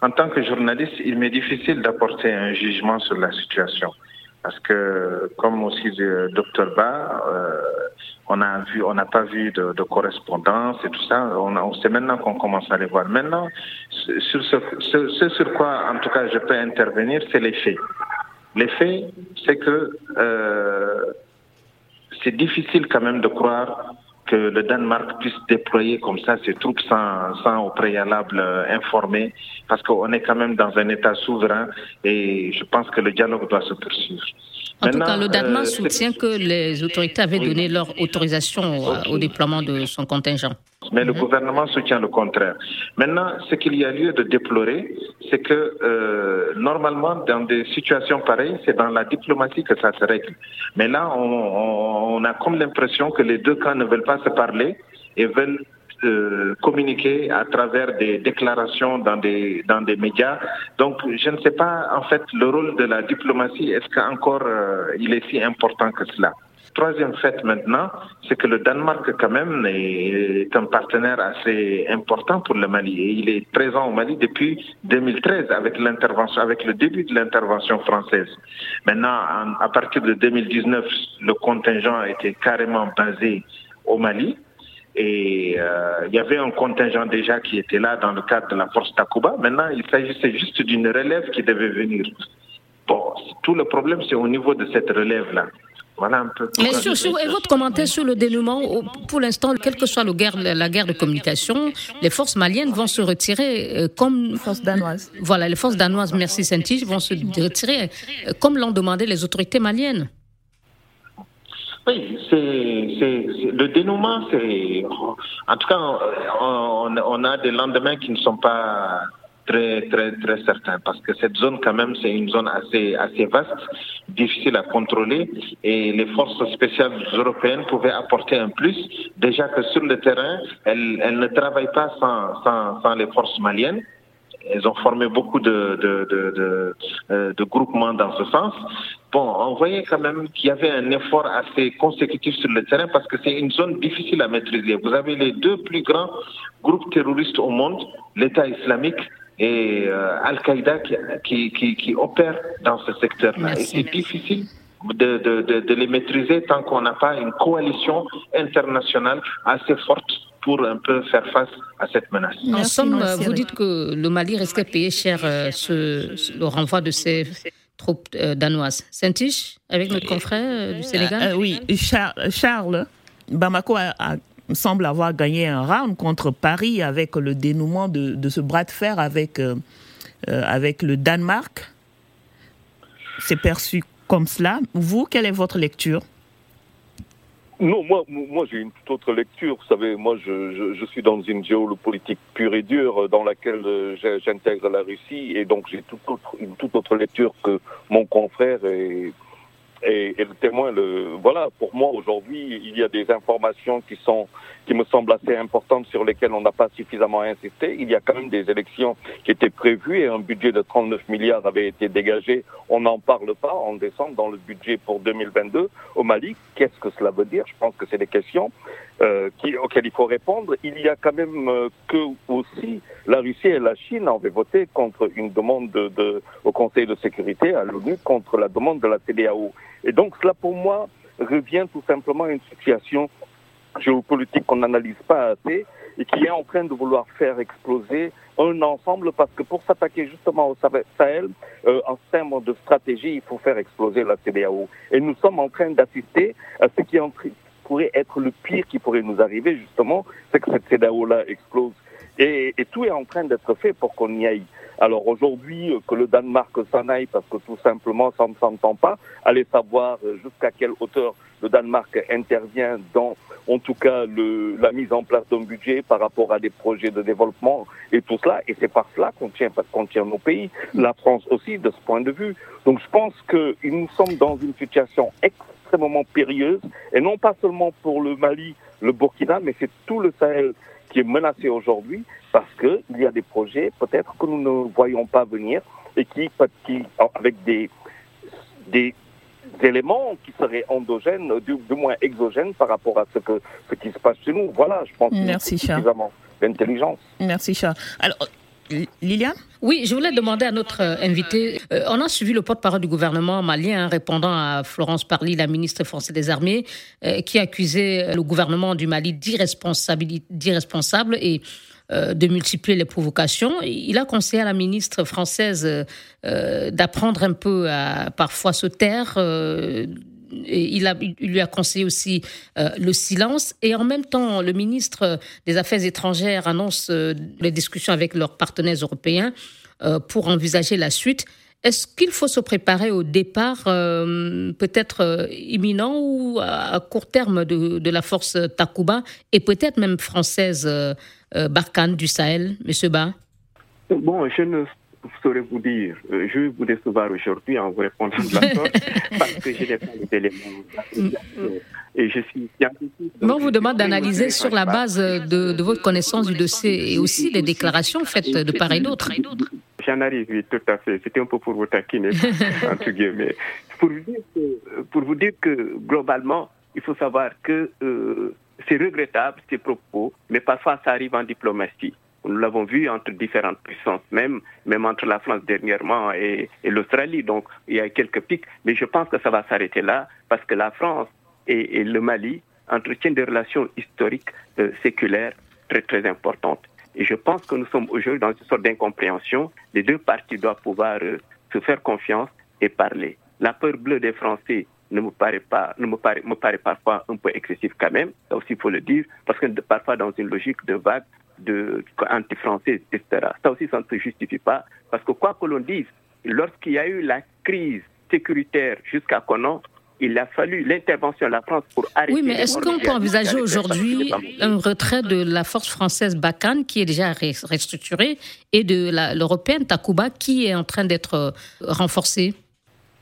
En tant que journaliste, il m'est difficile d'apporter un jugement sur la situation. Parce que, comme aussi le docteur Ba, euh, on a vu, on n'a pas vu de, correspondance et tout ça. On, sait maintenant qu'on commence à les voir. Maintenant, sur ce, sur quoi, en tout cas, je peux intervenir, c'est les faits. Les faits, c'est que euh, c'est difficile quand même de croire que le Danemark puisse déployer comme ça ses troupes sans, au préalable euh, informer, parce qu'on est quand même dans un État souverain et je pense que le dialogue doit se poursuivre. En tout cas, le Danemark euh, soutient que les autorités avaient donné leur autorisation au, déploiement de son contingent. Mais le gouvernement soutient le contraire. Maintenant, ce qu'il y a lieu de déplorer, c'est que euh, normalement, dans des situations pareilles, c'est dans la diplomatie que ça se règle. Mais là, on, on a comme l'impression que les deux camps ne veulent pas se parler et veulent euh, communiquer à travers des déclarations dans des dans des médias. Donc, je ne sais pas en fait le rôle de la diplomatie. Est-ce qu'encore euh, il est si important que cela? Troisième fait maintenant, c'est que le Danemark quand même est un partenaire assez important pour le Mali et il est présent au Mali depuis 2013 avec l'intervention, avec le début de l'intervention française. Maintenant, à partir de 2019, le contingent a été carrément basé au Mali. Et euh, il y avait un contingent déjà qui était là dans le cadre de la force Takuba. Maintenant, il s'agissait juste d'une relève qui devait venir. Bon, tout le problème, c'est au niveau de cette relève-là. Voilà un peu. Mais sur, et votre commentaire sur le dénouement, pour l'instant, quelle que soit le guerre, la guerre de communication, les forces maliennes vont se retirer euh, comme. Les forces danoises. Voilà, les forces danoises, merci Saint-Tige, vont se retirer euh, comme l'ont demandé les autorités maliennes. Oui, c'est le dénouement, c'est en tout cas on, on, a des lendemains qui ne sont pas très très très certains parce que cette zone quand même c'est une zone assez assez vaste, difficile à contrôler et les forces spéciales européennes pouvaient apporter un plus. Déjà que sur le terrain, elles, elles ne travaillent pas sans, sans, sans les forces maliennes Ils ont formé beaucoup de, de, de, de, de groupements dans ce sens. Bon, on voyait quand même qu'il y avait un effort assez consécutif sur le terrain parce que c'est une zone difficile à maîtriser. Vous avez les deux plus grands groupes terroristes au monde, l'État islamique et euh, Al-Qaïda qui, qui, qui, opèrent dans ce secteur-là. Et c'est difficile de, de, de, les maîtriser tant qu'on n'a pas une coalition internationale assez forte pour un peu faire face à cette menace. En somme, vous dites que le Mali risque de payer cher euh, ce, le renvoi de ses troupes euh, danoises. saint avec notre confrère du Sénégal Oui, Charles, Bamako a semble avoir gagné un round contre Paris avec le dénouement de, de ce bras de fer avec, euh, euh, avec le Danemark. C'est perçu comme cela. Vous, quelle est votre lecture? Non, moi, moi j'ai une toute autre lecture. Vous savez, moi, je, suis dans une géopolitique pure et dure dans laquelle euh, j'intègre la Russie. Et donc j'ai autre, une toute autre lecture que mon confrère et et, et, le témoin, le, voilà, pour moi aujourd'hui, il y a des informations qui sont, qui me semblent assez importantes sur lesquelles on n'a pas suffisamment insisté. Il y a quand même des élections qui étaient prévues et un budget de 39 milliards avait été dégagé. On n'en parle pas en décembre dans le budget pour 2022 au Mali. Qu'est-ce que cela veut dire? Je pense que c'est des questions euh, qui, auxquelles il faut répondre. Il y a quand même euh, que aussi la Russie et la Chine avaient voté contre une demande de, de, au Conseil de sécurité à l'ONU contre la demande de la CDAO. Et donc cela, pour moi, revient tout simplement à une situation géopolitique qu'on n'analyse pas assez et qui est en train de vouloir faire exploser un ensemble parce que pour s'attaquer justement au Sahel, euh, en termes de stratégie, il faut faire exploser la CDAO. Et nous sommes en train d'assister à ce qui pourrait être le pire qui pourrait nous arriver justement, c'est que cette CDAO-là explose. Et, et, tout est en train d'être fait pour qu'on y aille. Alors aujourd'hui, euh, que le Danemark s'en aille parce que tout simplement ça ne s'entend pas, allez savoir euh, jusqu'à quelle hauteur le Danemark intervient dans, en tout cas, la mise en place d'un budget par rapport à des projets de développement et tout cela. Et c'est par cela qu'on tient, tient nos pays, la France aussi, de ce point de vue. Donc je pense que nous sommes dans une situation extrêmement périlleuse, et non pas seulement pour le Mali, le Burkina, mais c'est tout le Sahel qui est menacé aujourd'hui parce qu'il y a des projets peut-être que nous ne voyons pas venir et qui, qui avec des, des éléments qui seraient endogènes, du, du, moins exogènes par rapport à ce, que, ce qui se passe chez nous. Voilà, je pense Merci, que suffisamment d'intelligence. Merci, Charles. Alors, Liliane? Oui, je voulais demander à notre invité. Euh, on a suivi le porte-parole du gouvernement malien répondant à Florence Parly, la ministre française des Armées, euh, qui accusait le gouvernement du Mali d'irresponsable et euh, de multiplier les provocations. Il a conseillé à la ministre française euh, d'apprendre un peu à parfois se taire. Euh, il, lui a conseillé aussi euh, le silence. Et en même temps, le ministre des Affaires étrangères annonce euh, les discussions avec leurs partenaires européens euh, pour envisager la suite. Est-ce qu'il faut se préparer au départ peut-être imminent ou à, court terme de la force Takuba et peut-être même française Barkhane du Sahel, Monsieur Ba? Bon, je ne saurais vous dire. Je vais vous décevoir aujourd'hui en vous répondant de la sorte parce que je n'ai pas les éléments. Et je suis scientifique. Mais on vous demande d'analyser sur la base de, de, votre connaissance du dossier et aussi des déclarations faites de part et d'autre. J'en arrive, oui, tout à fait. C'était un peu pour vous taquiner, entre guillemets. Pour vous, dire que, pour vous dire que globalement, il faut savoir que euh, c'est regrettable ces propos, mais parfois ça arrive en diplomatie. Nous l'avons vu entre différentes puissances, même, même entre la France dernièrement et, l'Australie. Donc, il y a quelques pics, mais je pense que ça va s'arrêter là parce que la France et, et, le Mali entretiennent des relations historiques euh, séculaires très, très importantes. Et je pense que nous sommes aujourd'hui dans une sorte d'incompréhension. Les deux parties doivent pouvoir euh, se faire confiance et parler. La peur bleue des Français ne me paraît pas, ne me paraît, me paraît parfois un peu excessif quand même. Ça aussi, il faut le dire, parce que parfois dans une logique de vague, de anti-français, etc. Ça aussi, ça ne se justifie pas, parce que quoi que l'on dise, lorsqu'il y a eu la crise sécuritaire jusqu'à Conan, il a fallu l'intervention de la France pour arrêter. Oui, mais est-ce qu'on peut envisager aujourd'hui un retrait de la force française Bakan qui est déjà restructurée et de l'européenne Takuba qui est en train d'être renforcée?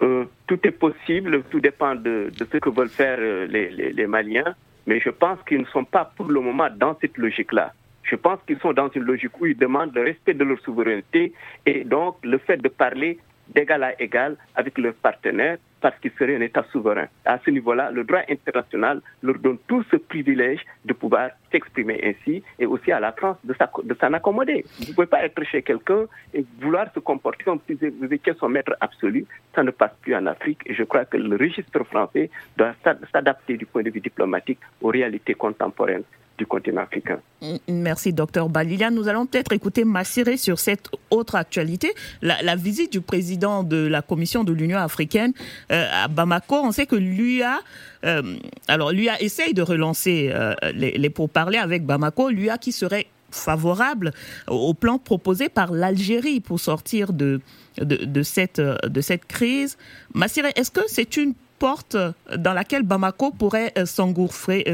Euh, Tout est possible, tout dépend de, ce que veulent faire les, les, les Maliens, mais je pense qu'ils ne sont pas pour le moment dans cette logique-là. Je pense qu'ils sont dans une logique où ils demandent le respect de leur souveraineté et donc le fait de parler d'égal à égal avec leurs partenaires parce qu'ils seraient un État souverain. À ce niveau-là, le droit international leur donne tout ce privilège de pouvoir s'exprimer ainsi et aussi à la France de s'en accommoder. Vous ne pouvez pas être chez quelqu'un et vouloir se comporter comme si vous étiez son maître absolu. Ça ne passe plus en Afrique et je crois que le registre français doit s'adapter du point de vue diplomatique aux réalités contemporaines du continent africain. Mm, merci, docteur Balilian. Nous allons peut-être écouter Massiré sur cette autre actualité. La, visite du président de la Commission de l'Union africaine euh, à Bamako, on sait que l'UA, euh, alors l'UA essaye de relancer euh, les, les pourparlers avec Bamako, l'UA qui serait favorable au plan proposé par l'Algérie pour sortir de, de, de, cette, de cette crise. Massiré, est-ce que c'est une porte dans laquelle Bamako pourrait s'engouffrer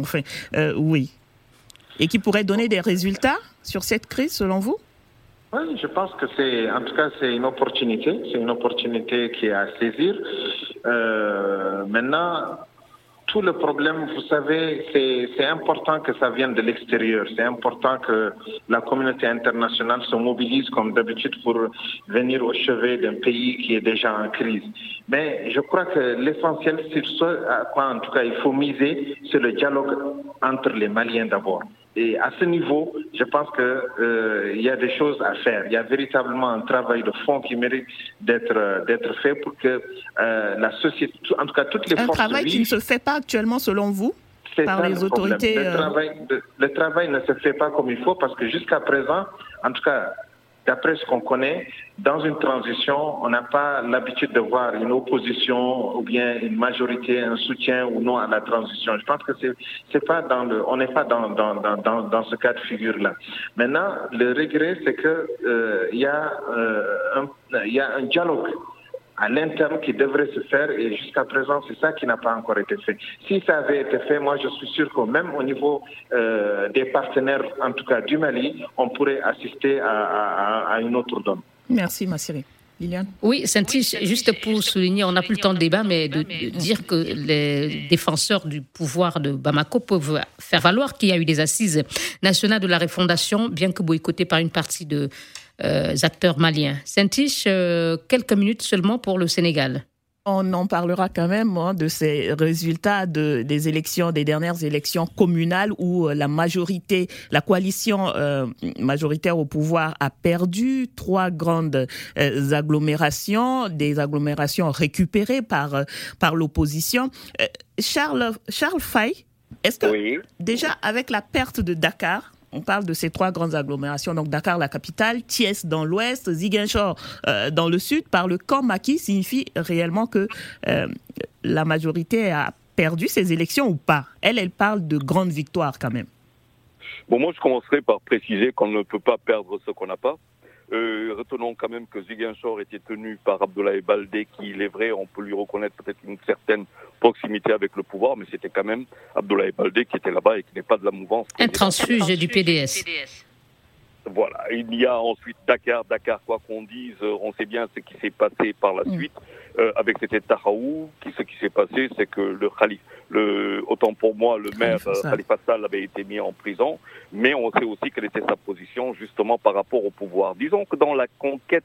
Enfin, euh, oui. Et qui pourrait donner des résultats sur cette crise, selon vous? Oui, je pense que c'est, en tout cas, c'est une opportunité. C'est une opportunité qui est à saisir. Euh, maintenant, tout le problème, vous savez, c'est important que ça vienne de l'extérieur. C'est important que la communauté internationale se mobilise comme d'habitude pour venir au chevet d'un pays qui est déjà en crise. Mais je crois que l'essentiel, c'est ce à quoi en tout cas il faut miser, c'est le dialogue entre les Maliens d'abord. Et à ce niveau, je pense qu'il euh, y a des choses à faire. Il y a véritablement un travail de fond qui mérite d'être euh, d'être fait pour que euh, la société, en tout cas toutes les un forces. Un travail qui ne se fait pas actuellement, selon vous, par les autorités. Le, travail, le travail ne se fait pas comme il faut parce que jusqu'à présent, en tout cas, d'après ce qu'on connaît, dans une transition, on n'a pas l'habitude de voir une opposition ou bien une majorité, un soutien ou non à la transition. Je pense que c'est, pas on n'est pas dans, ce cas de figure-là. Maintenant, le regret, c'est que euh, euh, il y a un dialogue à l'interne qui devrait se faire et jusqu'à présent, c'est ça qui n'a pas encore été fait. Si ça avait été fait, moi, je suis sûr que même au niveau euh, des partenaires, en tout cas du Mali, on pourrait assister à, une autre donne. Merci, Massiri. Liliane Oui, Saint-Tiche, juste pour souligner, on n'a plus le temps de débat, mais de, dire que les défenseurs du pouvoir de Bamako peuvent faire valoir qu'il y a eu des assises nationales de la refondation, bien que boycottées par une partie de, acteurs maliens. Saint-Tiche, euh, quelques minutes seulement pour le Sénégal. On en parlera quand même hein, de ces résultats de, des élections, des dernières élections communales où euh, la majorité, la coalition majoritaire au pouvoir a perdu trois grandes agglomérations, des agglomérations récupérées par par l'opposition. Charles Charles Fay, est-ce que déjà avec la perte de Dakar, on parle de ces trois grandes agglomérations, donc Dakar, la capitale, Thiès dans l'ouest, Ziguinchor euh, dans le sud, par le camp maquis signifie réellement que euh, la majorité a perdu ses élections ou pas Elle, elle parle de grandes victoires quand même. Bon, moi, je commencerai par préciser qu'on ne peut pas perdre ce qu'on n'a pas. Euh, retenons quand même que Ziguinchor était tenu par Abdoulaye Baldé, qui, il est vrai, on peut lui reconnaître peut-être une certaine proximité avec le pouvoir, mais c'était quand même Abdoulaye Baldé qui était là-bas et qui n'est pas de la mouvance. Un transfuge du PDS. Voilà. Il y a ensuite Dakar. Dakar, quoi qu'on dise, on sait bien ce qui s'est passé par la mm. suite euh, avec cet État Qui, ce qui s'est passé, c'est que le Khalif, le, autant pour moi, le maire Khalifa Sall avait été mis en prison, mais on sait aussi quelle était sa position justement par rapport au pouvoir. Disons que dans la conquête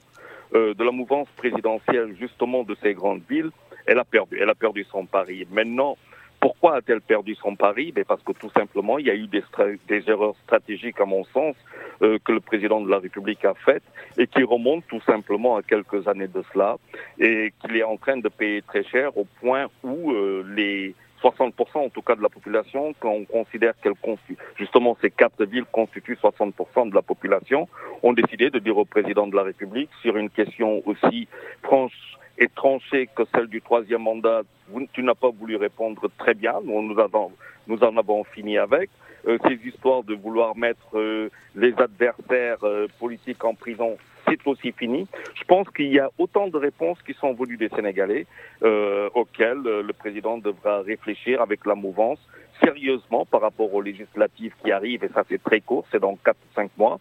euh, de la mouvance présidentielle justement de ces grandes villes, elle a perdu. Elle a perdu son pari. Maintenant, pourquoi a-t-elle perdu son pari? Ben Parce que tout simplement, il y a eu des, erreurs stratégiques, à mon sens, euh, que le président de la République a faites et qui remontent tout simplement à quelques années de cela et qu'il est en train de payer très cher au point où euh, les 60% en tout cas de la population, quand on considère qu'elle constitue, justement ces quatre villes constituent 60% de la population, ont décidé de dire au président de la République sur une question aussi franche et tranchée que celle du troisième mandat, tu n'as pas voulu répondre très bien, nous en avons fini avec. Euh, ces histoires de vouloir mettre euh, les adversaires euh, politiques en prison, c'est aussi fini. Je pense qu'il y a autant de réponses qui sont venues des Sénégalais auxquelles le président devra réfléchir avec la mouvance sérieusement par rapport aux législatives qui arrivent, et ça c'est très court, c'est dans 4 ou 5 mois,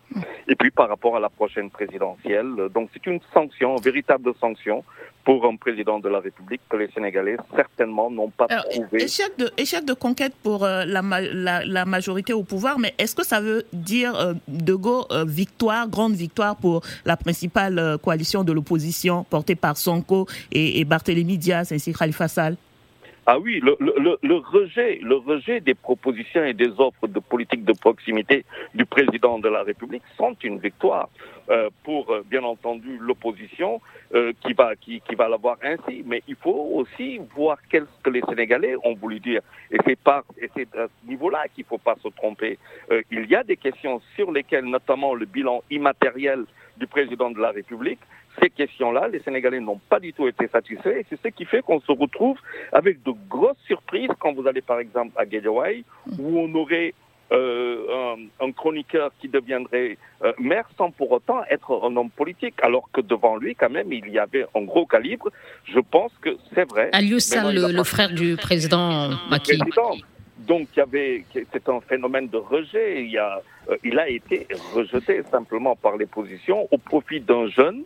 et puis par rapport à la prochaine présidentielle. Donc c'est une sanction, une véritable sanction pour un président de la République que les Sénégalais certainement n'ont pas trouvé. Échec de, échec de conquête pour euh, la, la, majorité au pouvoir, mais est-ce que ça veut dire euh, de go euh, victoire, grande victoire pour la principale coalition de l'opposition portée par Sonko et, et Barthélémy Diaz ainsi que Khalifa Sall? Ah oui, le, rejet, des propositions et des offres de politique de proximité du président de la République sont une victoire euh, pour, euh, bien entendu, l'opposition euh, qui va qui, l'avoir ainsi. Mais il faut aussi voir qu'est-ce que les Sénégalais ont voulu dire. Et c'est à ce niveau-là qu'il faut pas se tromper. Il y a des questions sur lesquelles, notamment le bilan immatériel du président de la République, ces questions-là, les Sénégalais n'ont pas du tout été satisfaits et c'est ce qui fait qu'on se retrouve avec de grosses surprises quand vous allez par exemple à Guédiawaye où on aurait euh, un, chroniqueur qui deviendrait euh, maire sans pour autant être un homme politique, alors que devant lui, quand même, il y avait un gros calibre. Je pense que c'est vrai. Alius le, le frère du président Macky. Donc, il y avait, c'est un phénomène de rejet. Il, y a, euh, il a été rejeté simplement par les positions au profit d'un jeune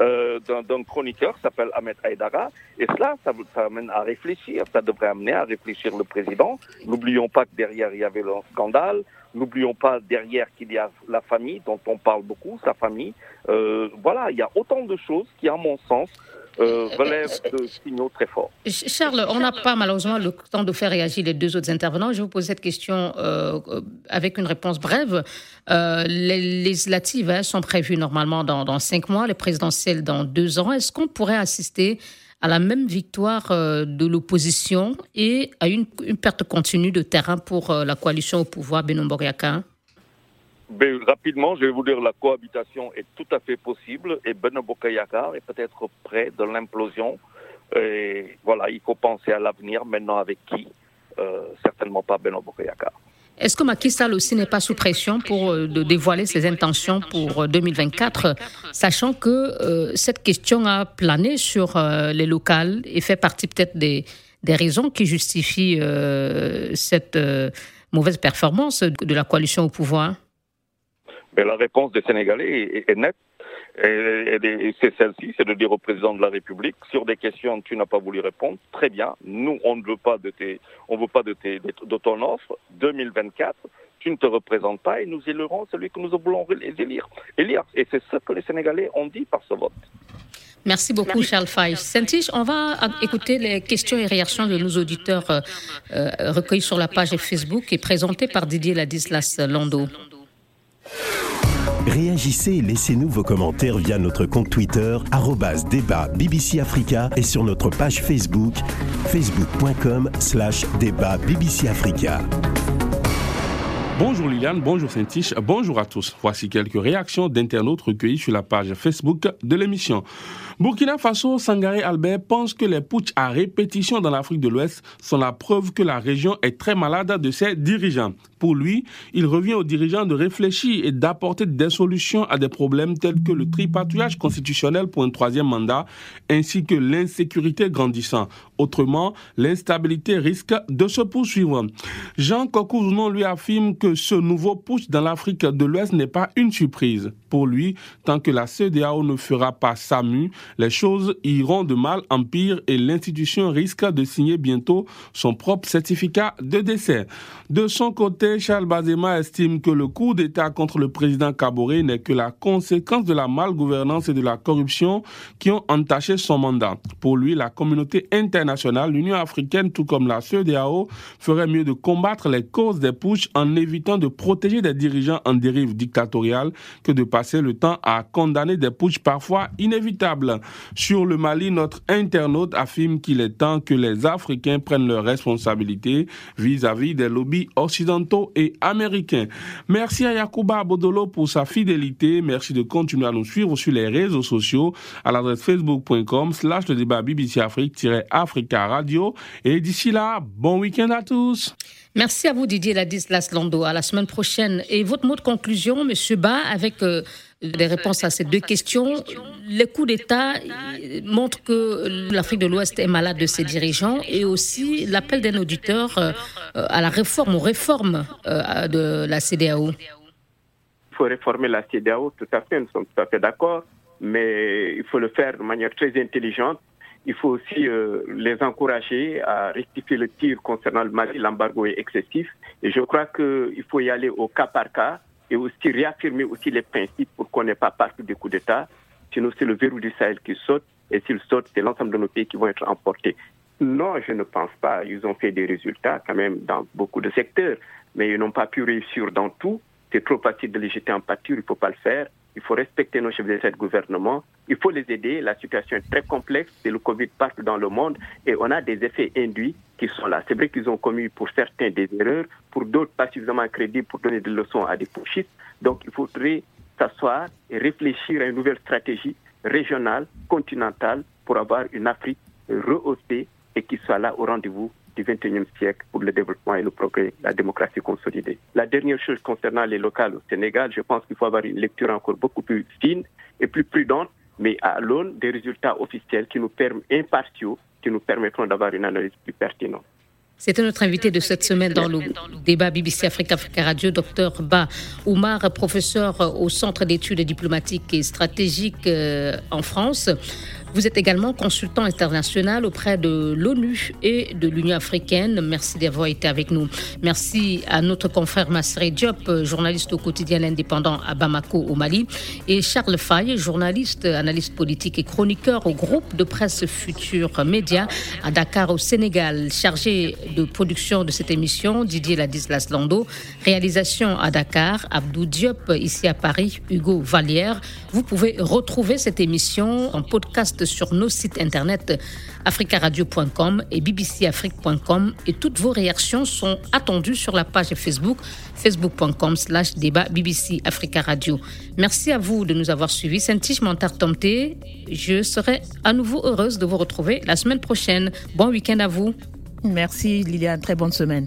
euh, d'un chroniqueur qui s'appelle Ahmed Haïdara. Et cela, ça, amène à réfléchir. Ça devrait amener à réfléchir le président. N'oublions pas que derrière, il y avait le scandale. N'oublions pas derrière qu'il y a la famille dont on parle beaucoup, sa famille. Euh, voilà, il y a autant de choses qui, à mon sens, euh, relève de signaux très forts. Charles, on n'a pas malheureusement le temps de faire réagir les deux autres intervenants. Je vous pose cette question euh, avec une réponse brève. Euh, les législatives hein, sont prévues normalement dans, cinq mois, les présidentielles dans deux ans. Est-ce qu'on pourrait assister à la même victoire de l'opposition et à une, perte continue de terrain pour la coalition au pouvoir Benoît Boriaka ben, rapidement, je vais vous dire, la cohabitation est tout à fait possible et Benoît Bokayakar est peut-être près de l'implosion. Et voilà, il faut penser à l'avenir maintenant avec qui? Euh, Certainement pas Benoît Bokayakar. Est-ce que Macky Sall aussi n'est pas sous pression pour euh, de dévoiler ses intentions pour 2024, euh, sachant que cette question a plané sur les locales et fait partie peut-être des, des raisons qui justifient cette mauvaise performance de la coalition au pouvoir? Et la réponse des Sénégalais est, nette. Et, c'est celle-ci, c'est de dire au président de la République, sur des questions tu n'as pas voulu répondre, très bien, nous on ne veut pas de tes, on veut pas de, tes, de ton offre, 2024, tu ne te représentes pas et nous élirons celui que nous voulons élire. élire. Et c'est ce que les Sénégalais ont dit par ce vote. Merci beaucoup, Charles Fay. Sentich, on va écouter les questions et réactions de nos auditeurs euh, euh, recueillis sur la page Facebook et présentés par Didier Ladislas Lando. Réagissez et laissez-nous vos commentaires via notre compte Twitter, débat BBC Africa et sur notre page Facebook, facebook.com slash débat BBC Africa. Bonjour Liliane, bonjour saint bonjour à tous. Voici quelques réactions d'internautes recueillies sur la page Facebook de l'émission. Burkina Faso, Sangaré Albert pense que les putsch à répétition dans l'Afrique de l'Ouest sont la preuve que la région est très malade de ses dirigeants. Pour lui, il revient aux dirigeants de réfléchir et d'apporter des solutions à des problèmes tels que le tripatouillage constitutionnel pour un troisième mandat, ainsi que l'insécurité grandissant. Autrement, l'instabilité risque de se poursuivre. Jean Kokouzounon lui affirme que ce nouveau push dans l'Afrique de l'Ouest n'est pas une surprise. Pour lui, tant que la CDAO ne fera pas SAMU, les choses iront de mal en pire et l'institution risque de signer bientôt son propre certificat de décès. De son côté, Charles Bazema estime que le coup d'État contre le président Kabore n'est que la conséquence de la malgouvernance et de la corruption qui ont entaché son mandat. Pour lui, la communauté internationale, l'Union africaine, tout comme la CEDEAO, ferait mieux de combattre les causes des pushs en évitant de protéger des dirigeants en dérive dictatoriale que de passer le temps à condamner des pushs parfois inévitables. Sur le Mali, notre internaute affirme qu'il est temps que les Africains prennent leurs responsabilités vis-à-vis des lobbies occidentaux et américains. Merci à Yacouba Bodolo pour sa fidélité. Merci de continuer à nous suivre sur les réseaux sociaux à l'adresse facebook.com slash le débat BBC Afrique-Africa Radio. Et d'ici là, bon week-end à tous. Merci à vous Didier Ladislas Lando. À la semaine prochaine. Et votre mot de conclusion, Monsieur Ba, avec euh, des réponses à ces deux questions. Les coups d'État montrent que l'Afrique de l'Ouest est malade de ses dirigeants et aussi l'appel d'un auditeur euh, à la réforme, aux réformes euh, de la CDAO. Il faut réformer la CDAO, tout à fait, nous sommes tout à fait d'accord, mais il faut le faire de manière très intelligente il faut aussi euh, les encourager à rectifier le tir concernant le Mali. L'embargo est excessif. Et je crois qu'il faut y aller au cas par cas et aussi réaffirmer aussi les principes pour qu'on n'ait pas partout des coups d'État. Sinon, c'est le verrou du Sahel qui saute. Et s'il saute, c'est l'ensemble de nos pays qui vont être emportés. Non, je ne pense pas. Ils ont fait des résultats quand même dans beaucoup de secteurs, mais ils n'ont pas pu réussir dans tout. C'est trop facile de les jeter en pâture, il ne faut pas le faire. Il faut respecter nos chefs d'État de gouvernement. Il faut les aider. La situation est très complexe. C'est le Covid partout dans le monde et on a des effets induits qui sont là. C'est vrai qu'ils ont commis pour certains des erreurs, pour d'autres pas suffisamment crédibles pour donner des leçons à des pushistes. Donc il faudrait s'asseoir et réfléchir à une nouvelle stratégie régionale, continentale, pour avoir une Afrique rehaussée et qui soit là au rendez-vous du XXIe siècle pour le développement et le progrès, la démocratie consolidée. La dernière chose concernant les locales au Sénégal, je pense qu'il faut avoir une lecture encore beaucoup plus fine et plus prudente, mais à l'aune des résultats officiels qui nous permettent, impartiaux, qui nous permettront d'avoir une analyse plus pertinente. C'était notre invité de cette semaine dans le débat BBC Africa Africa Radio, Dr Ba Oumar, professeur au Centre d'études diplomatiques et stratégiques euh, en France. Vous êtes également consultant international auprès de l'ONU et de l'Union africaine. Merci d'avoir été avec nous. Merci à notre confrère Massré Diop, journaliste au quotidien indépendant à Bamako au Mali, et Charles Faye, journaliste, analyste politique et chroniqueur au groupe de presse Futur Média à Dakar au Sénégal. Chargé de production de cette émission, Didier Ladislas Lando. Réalisation à Dakar, Abdou Diop ici à Paris, Hugo Vallière. Vous pouvez retrouver cette émission en podcast sur nos sites internet africaradio.com et bbcafrique.com et toutes vos réactions sont attendues sur la page Facebook facebook.com slash débat BBC Africa Radio. Merci à vous de nous avoir suivis. Tomté, je serai à nouveau heureuse de vous retrouver la semaine prochaine. Bon week-end à vous. Merci Liliane, très bonne semaine.